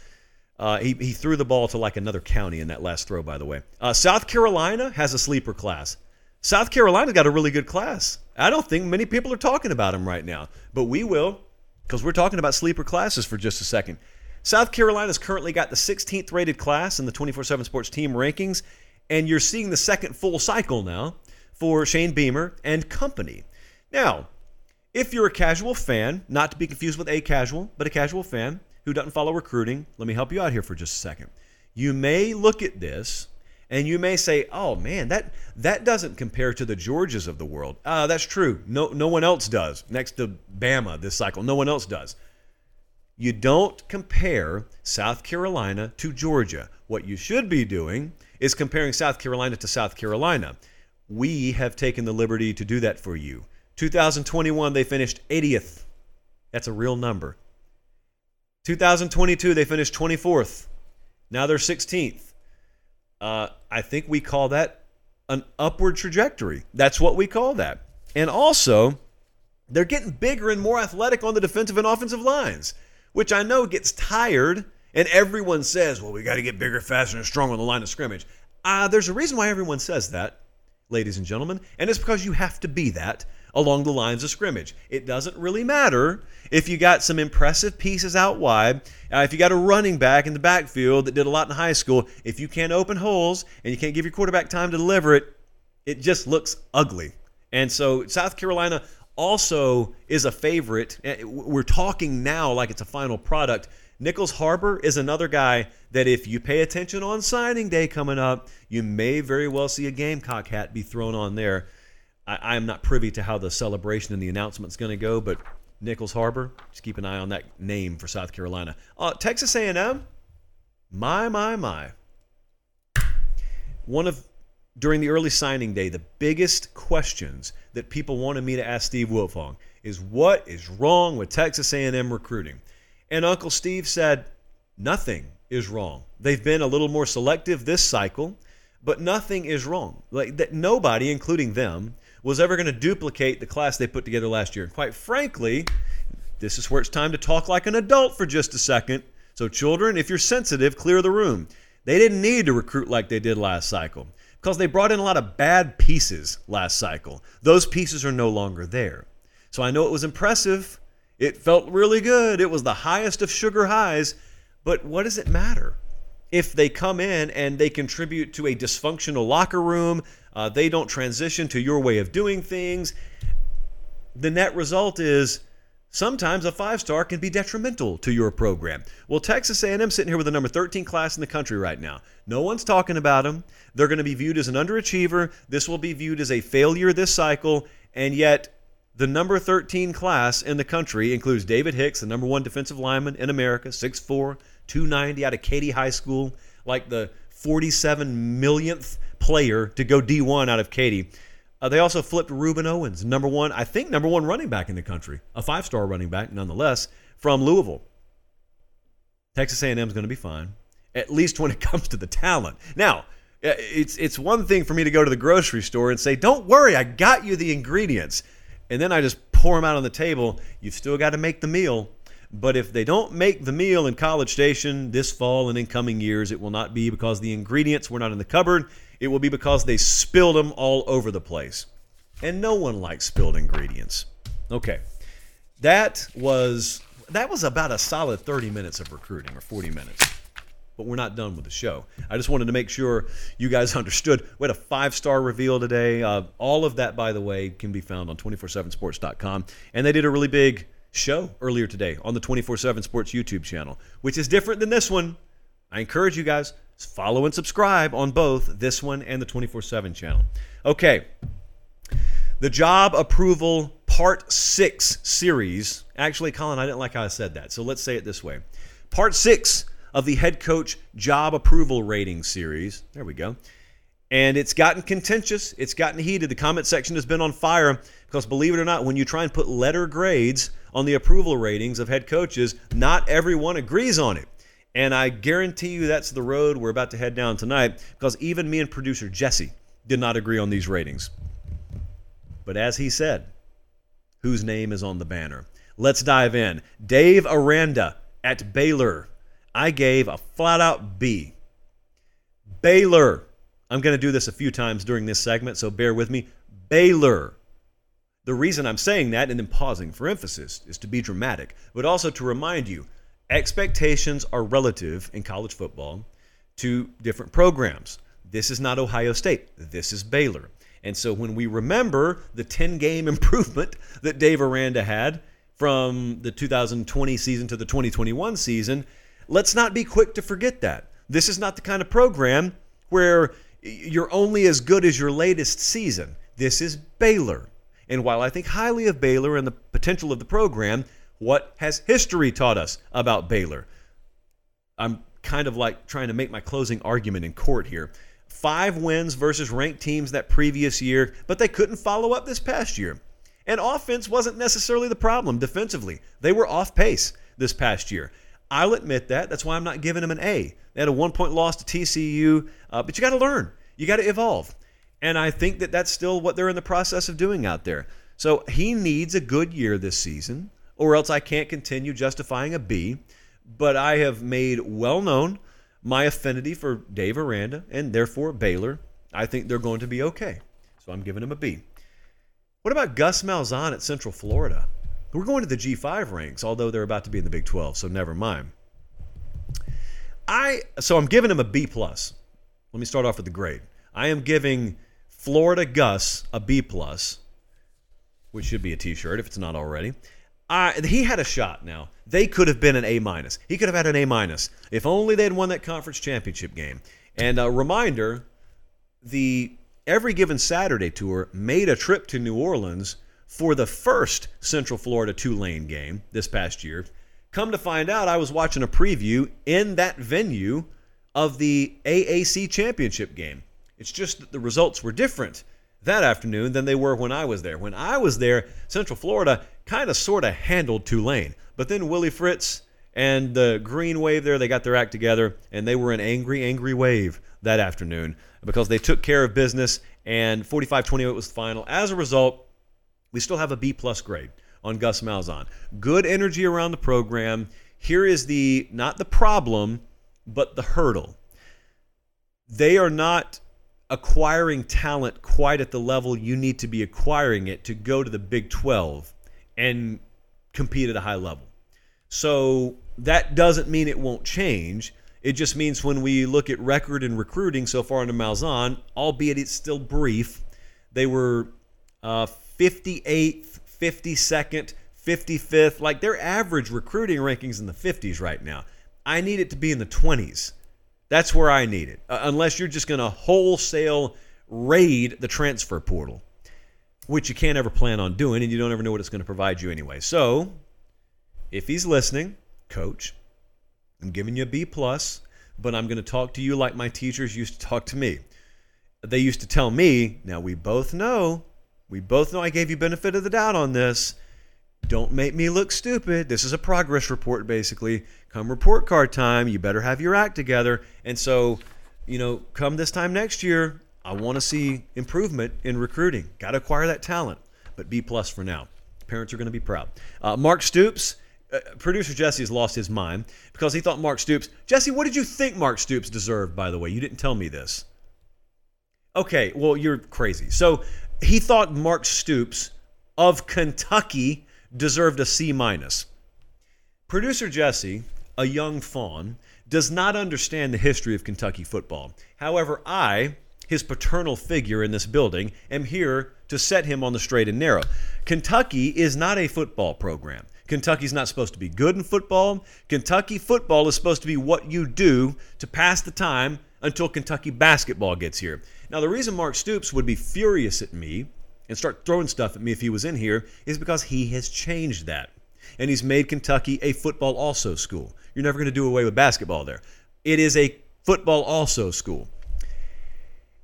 [SPEAKER 1] Uh, he, he threw the ball to like another county in that last throw, by the way. Uh, South Carolina has a sleeper class. South Carolina's got a really good class. I don't think many people are talking about them right now, but we will because we're talking about sleeper classes for just a second. South Carolina's currently got the 16th rated class in the 24 7 Sports team rankings, and you're seeing the second full cycle now for Shane Beamer and company. Now, if you're a casual fan, not to be confused with a casual, but a casual fan who doesn't follow recruiting, let me help you out here for just a second. You may look at this and you may say, "Oh man, that that doesn't compare to the Georges of the world." Uh, that's true. No, no one else does. Next to Bama this cycle, no one else does. You don't compare South Carolina to Georgia. What you should be doing is comparing South Carolina to South Carolina. We have taken the liberty to do that for you. 2021, they finished 80th. That's a real number. 2022, they finished 24th. Now they're 16th. Uh, I think we call that an upward trajectory. That's what we call that. And also, they're getting bigger and more athletic on the defensive and offensive lines, which I know gets tired. And everyone says, well, we got to get bigger, faster, and stronger on the line of scrimmage. Uh, there's a reason why everyone says that, ladies and gentlemen, and it's because you have to be that along the lines of scrimmage. It doesn't really matter if you got some impressive pieces out wide, uh, if you got a running back in the backfield that did a lot in high school, if you can't open holes and you can't give your quarterback time to deliver it, it just looks ugly. And so South Carolina also is a favorite. Uh, we're talking now like it's a final product. Nyckoles Harbor is another guy that if you pay attention on signing day coming up, you may very well see a Gamecock hat be thrown on there. I, am not privy to how the celebration and the announcement is going to go, but Nyckoles Harbor, just keep an eye on that name for South Carolina. Uh, Texas A&M, my my my. One of during the early signing day, the biggest questions that people wanted me to ask Steve Wiltfong is what is wrong with Texas A&M recruiting? And Uncle Steve said nothing is wrong. They've been a little more selective this cycle, but nothing is wrong. Like that nobody including them was ever going to duplicate the class they put together last year. And quite frankly, this is where it's time to talk like an adult for just a second. So, children, if you're sensitive, clear the room. They didn't need to recruit like they did last cycle because they brought in a lot of bad pieces last cycle. Those pieces are no longer there. So, I know it was impressive. It felt really good. It was the highest of sugar highs. But what does it matter? If they come in and they contribute to a dysfunctional locker room, uh, they don't transition to your way of doing things. The net result is sometimes a five star can be detrimental to your program. Well, Texas A&M sitting here with the number 13 class in the country right now. No one's talking about them. They're going to be viewed as an underachiever. This will be viewed as a failure this cycle, and yet the number 13 class in the country includes David Hicks, the number one defensive lineman in America, 6'4, 290 out of Katy High School, like the 47 millionth player to go D1 out of Katy. Uh, they also flipped Rueben Owens, number one, I think number one running back in the country, a five-star running back nonetheless, from Louisville. Texas A&M is going to be fine, at least when it <laughs> comes to the talent. Now, uh, it's it's one thing for me to go to the grocery store and say, "Don't worry, I got you the ingredients," and then I just pour them out on the table. You've still got to make the meal. But if they don't make the meal in College Station this fall and in coming years, it will not be because the ingredients were not in the cupboard. It will be because they spilled them all over the place. And no one likes spilled ingredients. Okay. That was that was about a solid 30 minutes of recruiting or 40 minutes. But we're not done with the show. I just wanted to make sure you guys <laughs> understood. We had a five star reveal today. Uh, all of that, by the way, can be found on 247sports.com. And they did a really big show earlier today on the 24 7 Sports YouTube channel, which is different than this one. I encourage you guys to follow and subscribe on both this one and the 24 7 channel. Okay. The job approval part six series. Actually, Colin, I didn't like how I said that. So let's say it this way Part six of the head coach job approval rating series. There we go. And it's gotten contentious. It's gotten heated. The comment section has been on fire because, believe it or not, when you try and put letter grades on the approval ratings of head coaches, not everyone agrees on it. And I guarantee you that's the road we're about to head down tonight because even me and producer Jesse did not agree on these ratings. But as he said, whose name is on the banner. Let's dive in. Dave Aranda at Baylor. I gave a flat out B. Baylor. I'm going to do this a few times during this segment, so bear with me. Baylor. The reason I'm saying that and then pausing for emphasis is to be dramatic, but also to remind you expectations are relative in college football to different programs. This is not Ohio State, this is Baylor. And so when we remember the 10 game <laughs> improvement that Dave Aranda had from the 2020 season to the 2021 season, let's not be quick to forget that. This is not the kind of program where you're only as good as your latest season. This is Baylor. And while I think highly of Baylor and the potential of the program, what has history taught us about Baylor? I'm kind of like trying to make my closing argument in court here. Five wins versus ranked teams that previous year, but they couldn't follow up this past year. And offense wasn't necessarily the problem defensively. They were off pace this past year. I'll admit that. That's why I'm not giving them an A. They had a one point loss to TCU, uh, but you got to learn. You got to evolve. And I think that that's still what they're in the process of doing out there. So he needs a good year this season, or else I can't continue justifying a B. But I have made well known my affinity for Dave Aranda and therefore Baylor. I think they're going to be okay. So I'm giving him a B. What about Gus Malzahn at Central Florida? We're going to the G5 ranks, although they're about to be in the Big 12, so never mind. I so I'm giving him a B plus. Let me start off with the grade. I am giving Florida Gus a B plus, which should be a T-shirt if it's not already. I, he had a shot. Now they could have been an A minus. He could have had an A minus if only they'd won that conference championship game. And a reminder: the Every Given Saturday tour made a trip to New Orleans for the first Central Florida Tulane game this past year. Come to find out, I was watching a preview in that venue of the AAC championship game. It's just that the results were different that afternoon than they were when I was there. When I was there, Central Florida kind of sort of handled Tulane. But then Willie Fritz and the Green Wave there, they got their act together and they were an angry, angry wave that afternoon because they took care of business and 45 28 was the final. As a result, we still have a B plus grade on Gus Malzahn. Good energy around the program. Here is the not the problem, but the hurdle. They are not acquiring talent quite at the level you need to be acquiring it to go to the Big 12 and compete at a high level. So that doesn't mean it won't change. It just means when we look at record and recruiting so far under Malzahn, albeit it's still brief, they were uh, 58th, 52nd, 55th. Like their average recruiting rankings in the 50s right now. I need it to be in the 20s. That's where I need it. Uh, unless you're just going to wholesale raid the transfer portal, which you can't ever plan on doing, and you don't ever know what it's going to provide you anyway. So, if he's listening, coach, I'm giving you a B plus, but I'm going to talk to you like my teachers used to talk to me. They used to tell me, now we both know we both know I gave you benefit of the doubt on this. Don't make me look stupid. This is a progress report, basically. Come report card time, you better have your act together. And so, you know, come this time next year, I want to see improvement in recruiting. Got to acquire that talent, but B plus for now. Parents are going to be proud. Uh, Mark Stoops, uh, producer Jesse has lost his mind because he thought Mark Stoops. Jesse, what did you think Mark Stoops deserved? By the way, you didn't tell me this. Okay, well you're crazy. So he thought Mark Stoops of Kentucky deserved a C minus. Producer Jesse, a young fawn, does not understand the history of Kentucky football. However, I, his paternal figure in this building, am here to set him on the straight and narrow. Kentucky is not a football program. Kentucky's not supposed to be good in football. Kentucky football is supposed to be what you do to pass the time until Kentucky basketball gets here. Now, the reason Mark Stoops would be furious at me and start throwing stuff at me if he was in here is because he has changed that. And he's made Kentucky a football also school. You're never going to do away with basketball there. It is a football also school.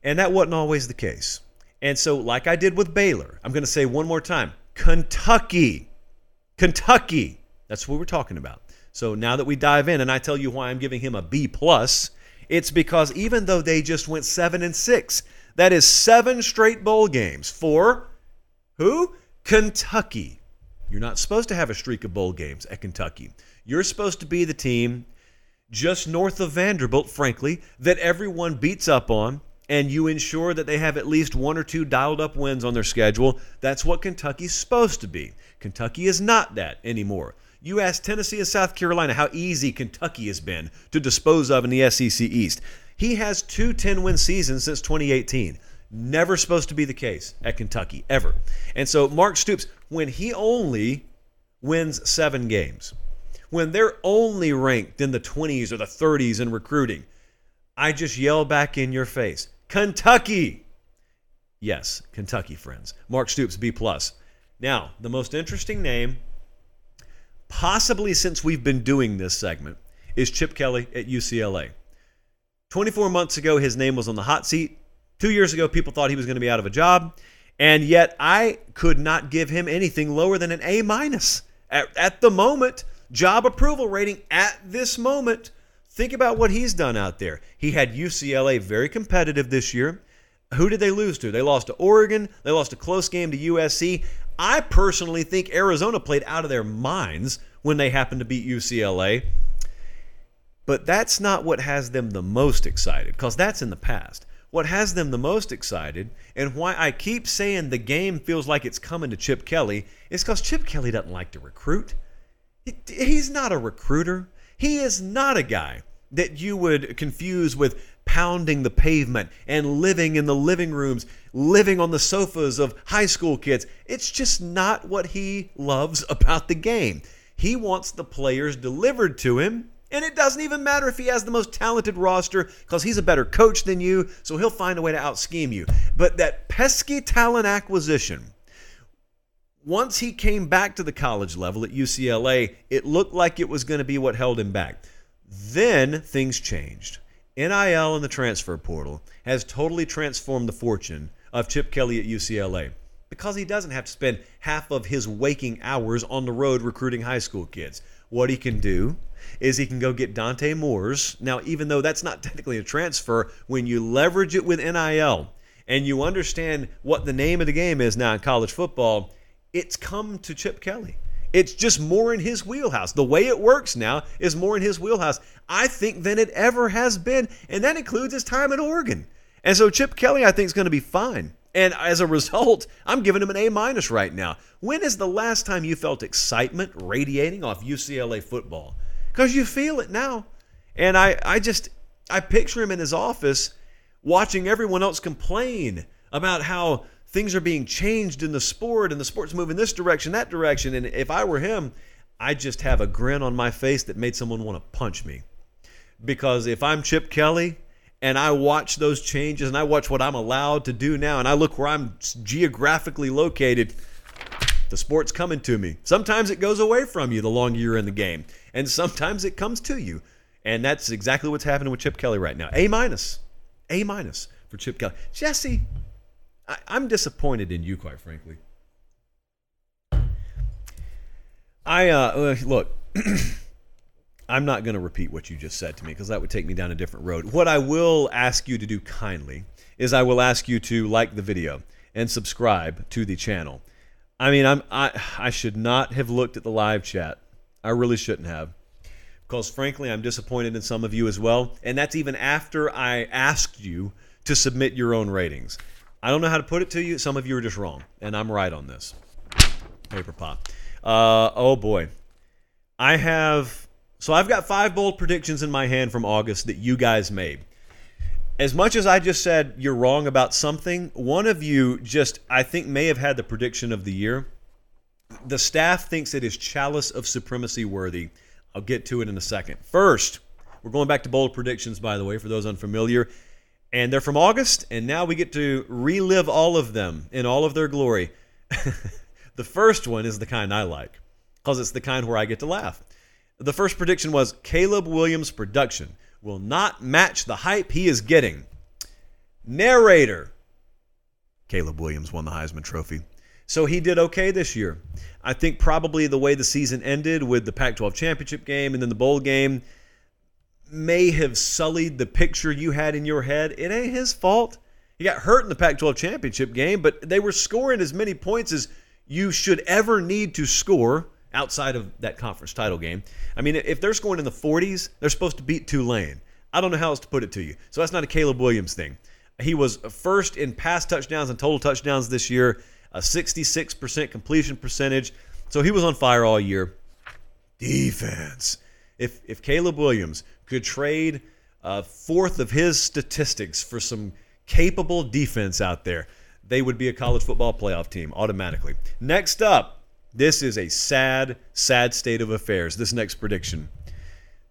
[SPEAKER 1] And that wasn't always the case. And so, like I did with Baylor, I'm going to say one more time Kentucky. Kentucky. That's what we're talking about. So now that we dive in and I tell you why I'm giving him a B plus, it's because even though they just went 7 and 6, that is seven straight bowl games for who? Kentucky. You're not supposed to have a streak of bowl games at Kentucky. You're supposed to be the team just north of Vanderbilt, frankly, that everyone beats up on, and you ensure that they have at least one or two dialed up wins on their schedule. That's what Kentucky's supposed to be. Kentucky is not that anymore. You ask Tennessee and South Carolina how easy Kentucky has been to dispose of in the SEC East. He has two 10 win seasons since 2018. Never supposed to be the case at Kentucky, ever. And so Mark Stoops, when he only wins seven games, when they're only ranked in the 20s or the 30s in recruiting, I just yell back in your face Kentucky! Yes, Kentucky, friends. Mark Stoops, B. Now, the most interesting name, possibly since we've been doing this segment, is Chip Kelly at UCLA. 24 months ago, his name was on the hot seat. Two years ago, people thought he was going to be out of a job. And yet, I could not give him anything lower than an A minus at, at the moment. Job approval rating at this moment. Think about what he's done out there. He had UCLA very competitive this year. Who did they lose to? They lost to Oregon. They lost a close game to USC. I personally think Arizona played out of their minds when they happened to beat UCLA. But that's not what has them the most excited, because that's in the past. What has them the most excited, and why I keep saying the game feels like it's coming to Chip Kelly, is because Chip Kelly doesn't like to recruit. He's not a recruiter. He is not a guy that you would confuse with pounding the pavement and living in the living rooms, living on the sofas of high school kids. It's just not what he loves about the game. He wants the players delivered to him and it doesn't even matter if he has the most talented roster because he's a better coach than you, so he'll find a way to out scheme you. But that pesky talent acquisition, once he came back to the college level at UCLA, it looked like it was going to be what held him back. Then things changed. NIL and the transfer portal has totally transformed the fortune of Chip Kelly at UCLA because he doesn't have to spend half of his waking hours on the road recruiting high school kids. What he can do is he can go get Dante Moores. Now, even though that's not technically a transfer, when you leverage it with NIL and you understand what the name of the game is now in college football, it's come to Chip Kelly. It's just more in his wheelhouse. The way it works now is more in his wheelhouse, I think, than it ever has been. And that includes his time at Oregon. And so Chip Kelly, I think, is going to be fine. And as a <laughs> result, I'm giving him an A minus right now. When is the last time you felt excitement radiating off UCLA football? Because you feel it now. And I, I just, I picture him in his office watching everyone else complain about how things are being changed in the sport and the sport's moving this direction, that direction. And if I were him, I'd just have a grin on my face that made someone want to punch me. Because if I'm Chip Kelly and I watch those changes and I watch what I'm allowed to do now and I look where I'm geographically located, the sport's coming to me. Sometimes it goes away from you the longer you're in the game and sometimes it comes to you. And that's exactly what's happening with Chip Kelly right now. A minus, A minus for Chip Kelly. Jesse, I, I'm disappointed in you, quite frankly. I uh, look. <clears throat> I'm not going to repeat what you just said to me because that would take me down a different road. What I will ask you to do kindly is I will ask you to like the video and subscribe to the channel. I mean, I'm I I should not have looked at the live chat I really shouldn't have. Because frankly, I'm disappointed in some of you as well. And that's even after I asked you to submit your own ratings. I don't know how to put it to you. Some of you are just wrong. And I'm right on this. Paper pop. Uh, oh boy. I have. So I've got five bold predictions in my hand from August that you guys made. As much as I just said you're wrong about something, one of you just, I think, may have had the prediction of the year the staff thinks it is chalice of supremacy worthy. I'll get to it in a second. First, we're going back to bold predictions, by the way, for those unfamiliar. And they're from August, and now we get to relive all of them in all of their glory. <laughs> the first one is the kind I like, because it's the kind where I get to laugh. The first prediction was Caleb Williams' production will not match the hype he is getting. Narrator Caleb Williams won the Heisman Trophy. So he did okay this year. I think probably the way the season ended with the Pac 12 championship game and then the bowl game may have sullied the picture you had in your head. It ain't his fault. He got hurt in the Pac 12 championship game, but they were scoring as many points as you should ever need to score outside of that conference title game. I mean, if they're scoring in the 40s, they're supposed to beat Tulane. I don't know how else to put it to you. So that's not a Caleb Williams thing. He was first in pass touchdowns and total touchdowns this year, a 66% completion percentage. So he was on fire all year. Defense. If if Caleb Williams could trade a fourth of his statistics for some capable defense out there, they would be a college football playoff team automatically. Next up, this is a sad, sad state of affairs. This next prediction.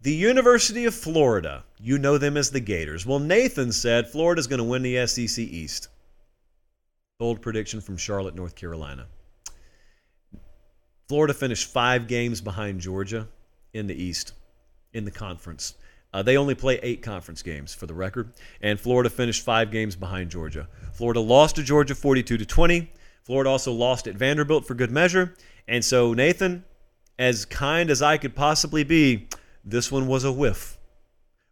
[SPEAKER 1] The University of Florida, you know them as the Gators. Well, Nathan said Florida's going to win the SEC East. Bold prediction from Charlotte, North Carolina. Florida finished five games behind Georgia in the East, in the conference. Uh, they only play eight conference games for the record, and Florida finished five games behind Georgia. Florida lost to Georgia 42 to 20. Florida also lost at Vanderbilt for good measure. And so, Nathan, as kind as I could possibly be, this one was a whiff.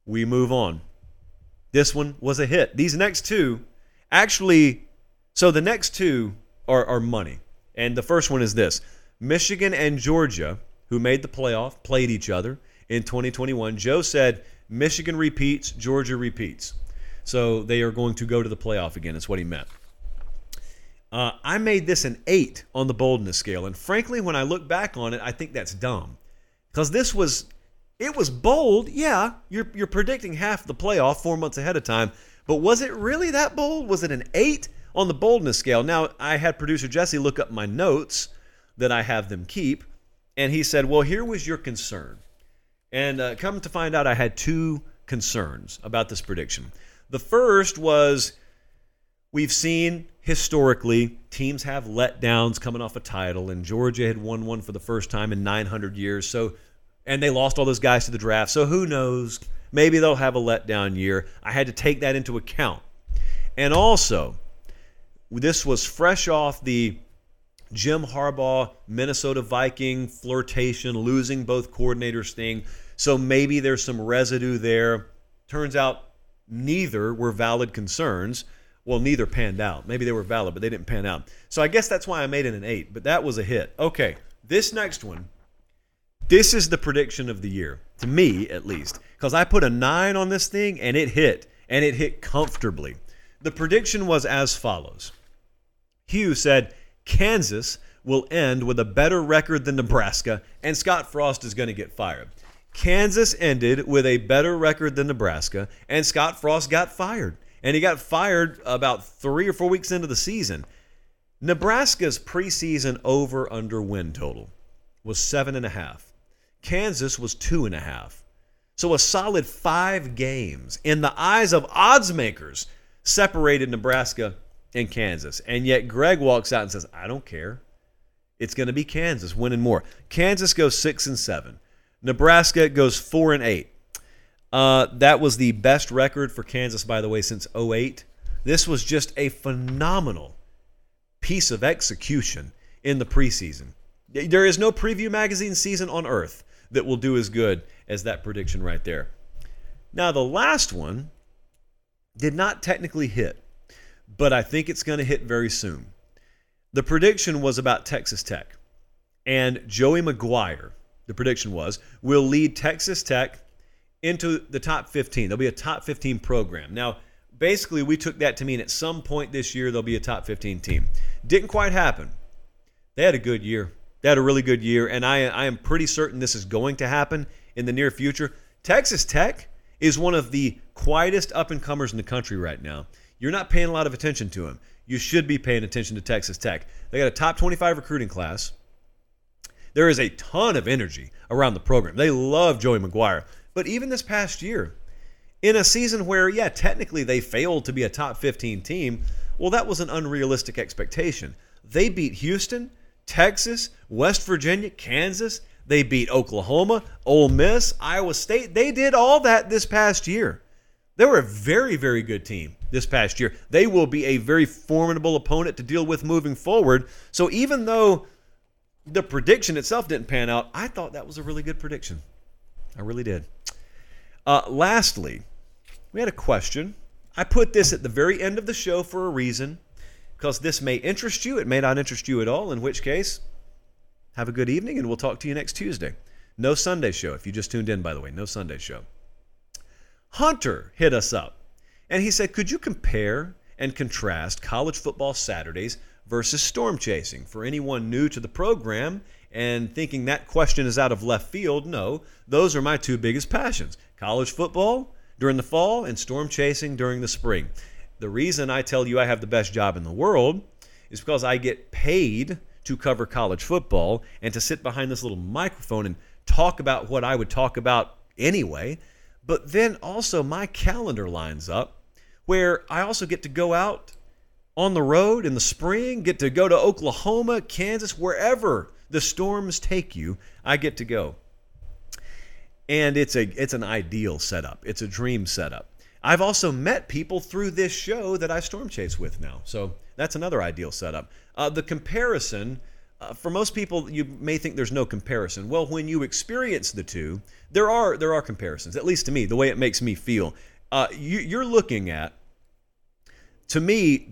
[SPEAKER 1] We move on. This one was a hit. These next two, actually, so the next two are, are money. And the first one is this Michigan and Georgia, who made the playoff, played each other in 2021. Joe said Michigan repeats, Georgia repeats. So they are going to go to the playoff again, is what he meant. Uh, I made this an eight on the boldness scale. And frankly, when I look back on it, I think that's dumb. Because this was it was bold, yeah. You're you're predicting half the playoff four months ahead of time, but was it really that bold? Was it an eight on the boldness scale? Now I had producer Jesse look up my notes that I have them keep, and he said, "Well, here was your concern," and uh, come to find out, I had two concerns about this prediction. The first was we've seen historically teams have letdowns coming off a title, and Georgia had won one for the first time in 900 years, so and they lost all those guys to the draft. So who knows? Maybe they'll have a letdown year. I had to take that into account. And also, this was fresh off the Jim Harbaugh, Minnesota Viking flirtation, losing both coordinators thing. So maybe there's some residue there. Turns out neither were valid concerns. Well, neither panned out. Maybe they were valid, but they didn't pan out. So I guess that's why I made it an eight, but that was a hit. Okay, this next one this is the prediction of the year, to me at least, because I put a nine on this thing and it hit, and it hit comfortably. The prediction was as follows Hugh said Kansas will end with a better record than Nebraska, and Scott Frost is going to get fired. Kansas ended with a better record than Nebraska, and Scott Frost got fired. And he got fired about three or four weeks into the season. Nebraska's preseason over under win total was seven and a half. Kansas was two and a half. So a solid five games in the eyes of odds makers separated Nebraska and Kansas. And yet Greg walks out and says, I don't care. It's going to be Kansas winning more. Kansas goes six and seven. Nebraska goes four and eight. Uh, that was the best record for Kansas, by the way, since 08. This was just a phenomenal piece of execution in the preseason. There is no preview magazine season on earth that will do as good as that prediction right there. Now, the last one did not technically hit, but I think it's going to hit very soon. The prediction was about Texas Tech. And Joey McGuire, the prediction was, will lead Texas Tech into the top 15. There'll be a top 15 program. Now, basically, we took that to mean at some point this year, there'll be a top 15 team. Didn't quite happen. They had a good year. They had a really good year, and I, I am pretty certain this is going to happen in the near future. Texas Tech is one of the quietest up and comers in the country right now. You're not paying a lot of attention to them. You should be paying attention to Texas Tech. They got a top 25 recruiting class. There is a ton of energy around the program. They love Joey McGuire. But even this past year, in a season where, yeah, technically they failed to be a top 15 team, well, that was an unrealistic expectation. They beat Houston, Texas, West Virginia, Kansas. They beat Oklahoma, Ole Miss, Iowa State. They did all that this past year. They were a very, very good team this past year. They will be a very formidable opponent to deal with moving forward. So even though the prediction itself didn't pan out, I thought that was a really good prediction. I really did. Uh, lastly, we had a question. I put this at the very end of the show for a reason. because this may interest you. It may not interest you at all, in which case, have a good evening and we'll talk to you next Tuesday. No Sunday show. If you just tuned in, by the way, no Sunday show. Hunter hit us up and he said, Could you compare and contrast college football Saturdays versus storm chasing? For anyone new to the program and thinking that question is out of left field, no, those are my two biggest passions college football during the fall and storm chasing during the spring. The reason I tell you I have the best job in the world is because I get paid to cover college football and to sit behind this little microphone and talk about what I would talk about anyway. But then also my calendar lines up where I also get to go out on the road in the spring, get to go to Oklahoma, Kansas, wherever the storms take you, I get to go. And it's a it's an ideal setup. It's a dream setup. I've also met people through this show that I storm chase with now. So that's another ideal setup. Uh, the comparison, uh, for most people, you may think there's no comparison. Well, when you experience the two, there are there are comparisons. At least to me, the way it makes me feel. Uh, you, you're looking at, to me,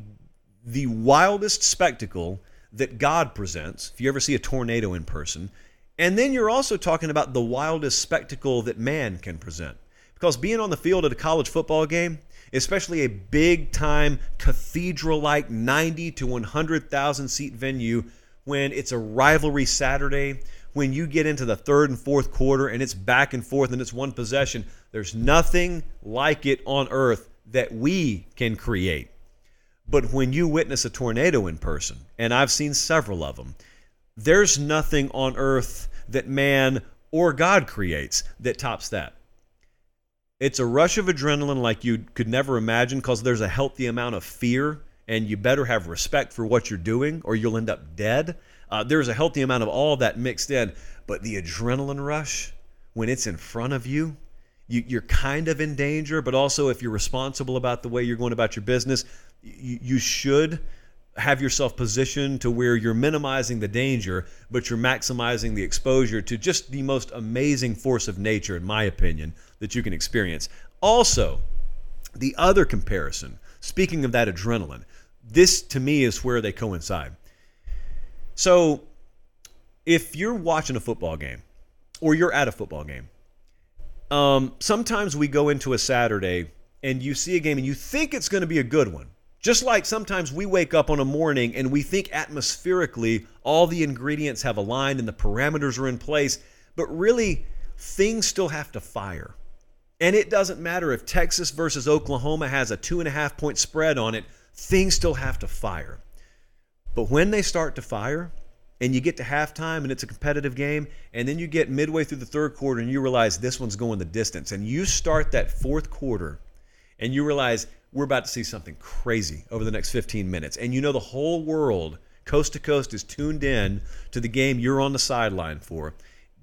[SPEAKER 1] the wildest spectacle that God presents. If you ever see a tornado in person, and then you're also talking about the wildest spectacle that man can present. Because being on the field at a college football game, especially a big time cathedral like 90 to 100,000 seat venue, when it's a rivalry Saturday, when you get into the third and fourth quarter and it's back and forth and it's one possession, there's nothing like it on earth that we can create. But when you witness a tornado in person, and I've seen several of them, there's nothing on earth that man or God creates that tops that. It's a rush of adrenaline like you could never imagine because there's a healthy amount of fear, and you better have respect for what you're doing or you'll end up dead. Uh, there's a healthy amount of all that mixed in, but the adrenaline rush when it's in front of you, you you're kind of in danger, but also if you're responsible about the way you're going about your business, you, should have yourself positioned to where you're minimizing the danger, but you're maximizing the exposure to just the most amazing force of nature, in my opinion, that you can experience. Also, the other comparison, speaking of that adrenaline, this to me is where they coincide. So, if you're watching a football game or you're at a football game, um, sometimes we go into a Saturday and you see a game and you think it's going to be a good one just like sometimes we wake up on a morning and we think atmospherically all the ingredients have aligned and the parameters are in place, but really things still have to fire. And it doesn't matter if Texas versus Oklahoma has a two and a half point spread on it, things still have to fire. But when they start to fire, and you get to halftime and it's a competitive game, and then you get midway through the third quarter and you realize this one's going the distance, and you start that fourth quarter and you realize we're about to see something crazy over the next 15 minutes. And you know the whole world, coast to coast, is tuned in to the game you're on the sideline for.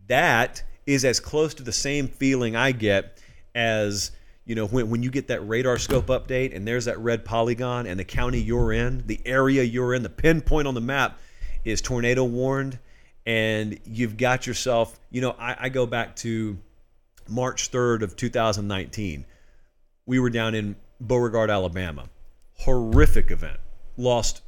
[SPEAKER 1] That is as close to the same feeling I get as you know when, when you get that radar scope update and there's that red polygon and the county you're in the area you're in the pinpoint on the map is tornado warned and you've got yourself you know i, I go back to march 3rd of 2019 we were down in Beauregard, Alabama. Horrific event. Lost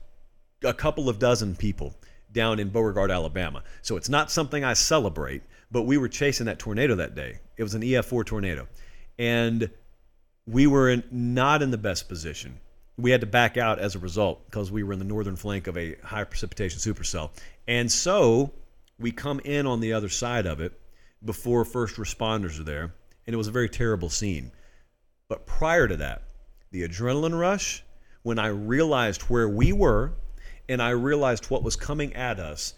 [SPEAKER 1] a couple of dozen people down in Beauregard, Alabama. So it's not something I celebrate, but we were chasing that tornado that day. It was an EF4 tornado. And we were in, not in the best position. We had to back out as a result because we were in the northern flank of a high precipitation supercell. And so we come in on the other side of it before first responders are there. And it was a very terrible scene. But prior to that, the adrenaline rush, when I realized where we were and I realized what was coming at us,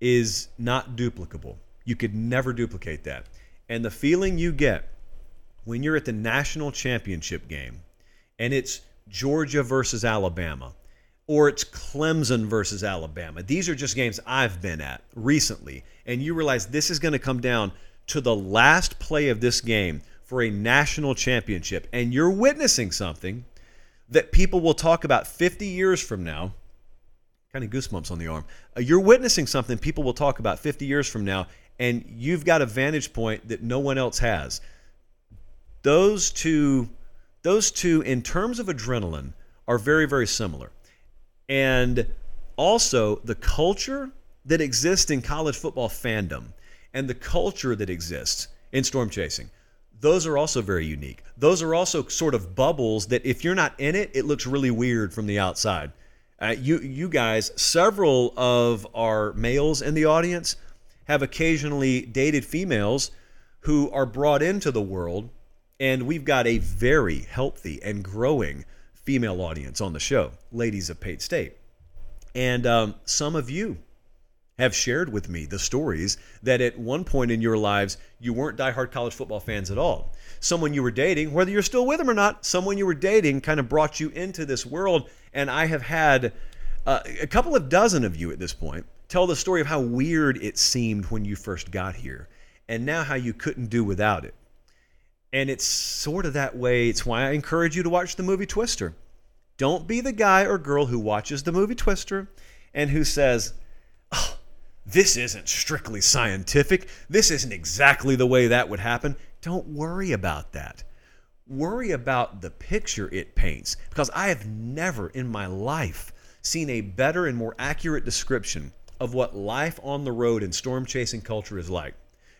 [SPEAKER 1] is not duplicable. You could never duplicate that. And the feeling you get when you're at the national championship game and it's Georgia versus Alabama or it's Clemson versus Alabama. These are just games I've been at recently. And you realize this is going to come down to the last play of this game for a national championship and you're witnessing something that people will talk about 50 years from now kind of goosebumps on the arm. Uh, you're witnessing something people will talk about 50 years from now and you've got a vantage point that no one else has. Those two those two in terms of adrenaline are very very similar. And also the culture that exists in college football fandom and the culture that exists in storm chasing. Those are also very unique. Those are also sort of bubbles that if you're not in it, it looks really weird from the outside. Uh, you you guys, several of our males in the audience have occasionally dated females who are brought into the world, and we've got a very healthy and growing female audience on the show, ladies of Pate State. And um, some of you have shared with me the stories that at one point in your lives you weren't diehard college football fans at all. Someone you were dating, whether you're still with them or not, someone you were dating kind of brought you into this world. And I have had uh, a couple of dozen of you at this point tell the story of how weird it seemed when you first got here and now how you couldn't do without it. And it's sort of that way. It's why I encourage you to watch the movie Twister. Don't be the guy or girl who watches the movie Twister and who says, oh, this isn't strictly scientific. This isn't exactly the way that would happen. Don't worry about that. Worry about the picture it paints because I have never in my life seen a better and more accurate description of what life on the road in storm chasing culture is like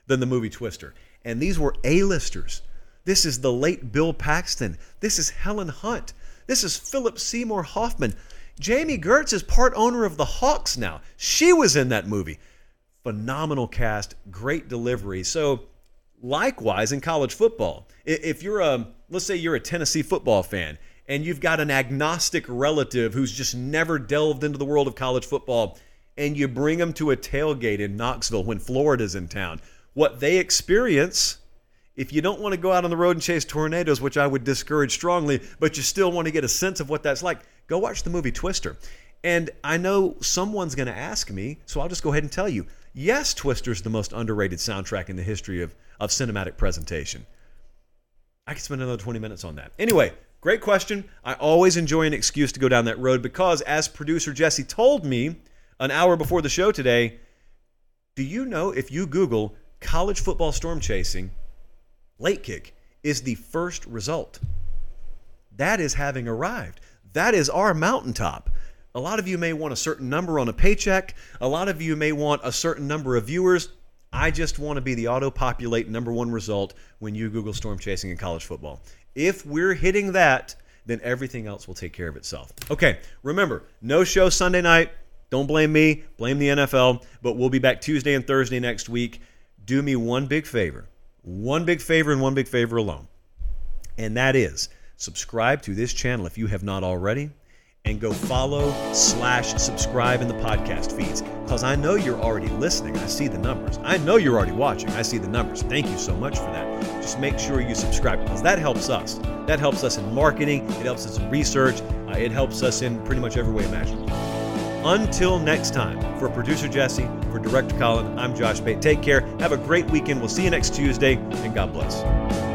[SPEAKER 1] than the movie Twister. And these were A-listers. This is the late Bill Paxton. This is Helen Hunt. This is Philip Seymour Hoffman. Jami Gertz is part owner of the Hawks now. She was in that movie. Phenomenal cast, great delivery. So, likewise in college football, if you're a, let's say you're a Tennessee football fan and you've got an agnostic relative who's just never delved into the world of college football, and you bring them to a tailgate in Knoxville when Florida's in town, what they experience if you don't want to go out on the road and chase tornadoes, which I would discourage strongly, but you still want to get a sense of what that's like, go watch the movie Twister. And I know someone's going to ask me, so I'll just go ahead and tell you yes, Twister's the most underrated soundtrack in the history of, of cinematic presentation. I could spend another 20 minutes on that. Anyway, great question. I always enjoy an excuse to go down that road because, as producer Jesse told me an hour before the show today, do you know if you Google college football storm chasing, late kick is the first result. That is having arrived. That is our mountaintop. A lot of you may want a certain number on a paycheck. A lot of you may want a certain number of viewers. I just want to be the auto populate number one result when you Google storm chasing in college football. If we're hitting that, then everything else will take care of itself. Okay, remember, no show Sunday night. Don't blame me, blame the NFL. But we'll be back Tuesday and Thursday next week do me one big favor, one big favor and one big favor alone. And that is subscribe to this channel if you have not already and go follow slash subscribe in the podcast feeds because I know you're already listening. I see the numbers. I know you're already watching. I see the numbers. Thank you so much for that. Just make sure you subscribe because that helps us. That helps us in marketing. It helps us in research. Uh, it helps us in pretty much every way imaginable. Until next time, for producer Jesse, for director Colin, I'm Josh Pate. Take care. Have a great weekend. We'll see you next Tuesday, and God bless.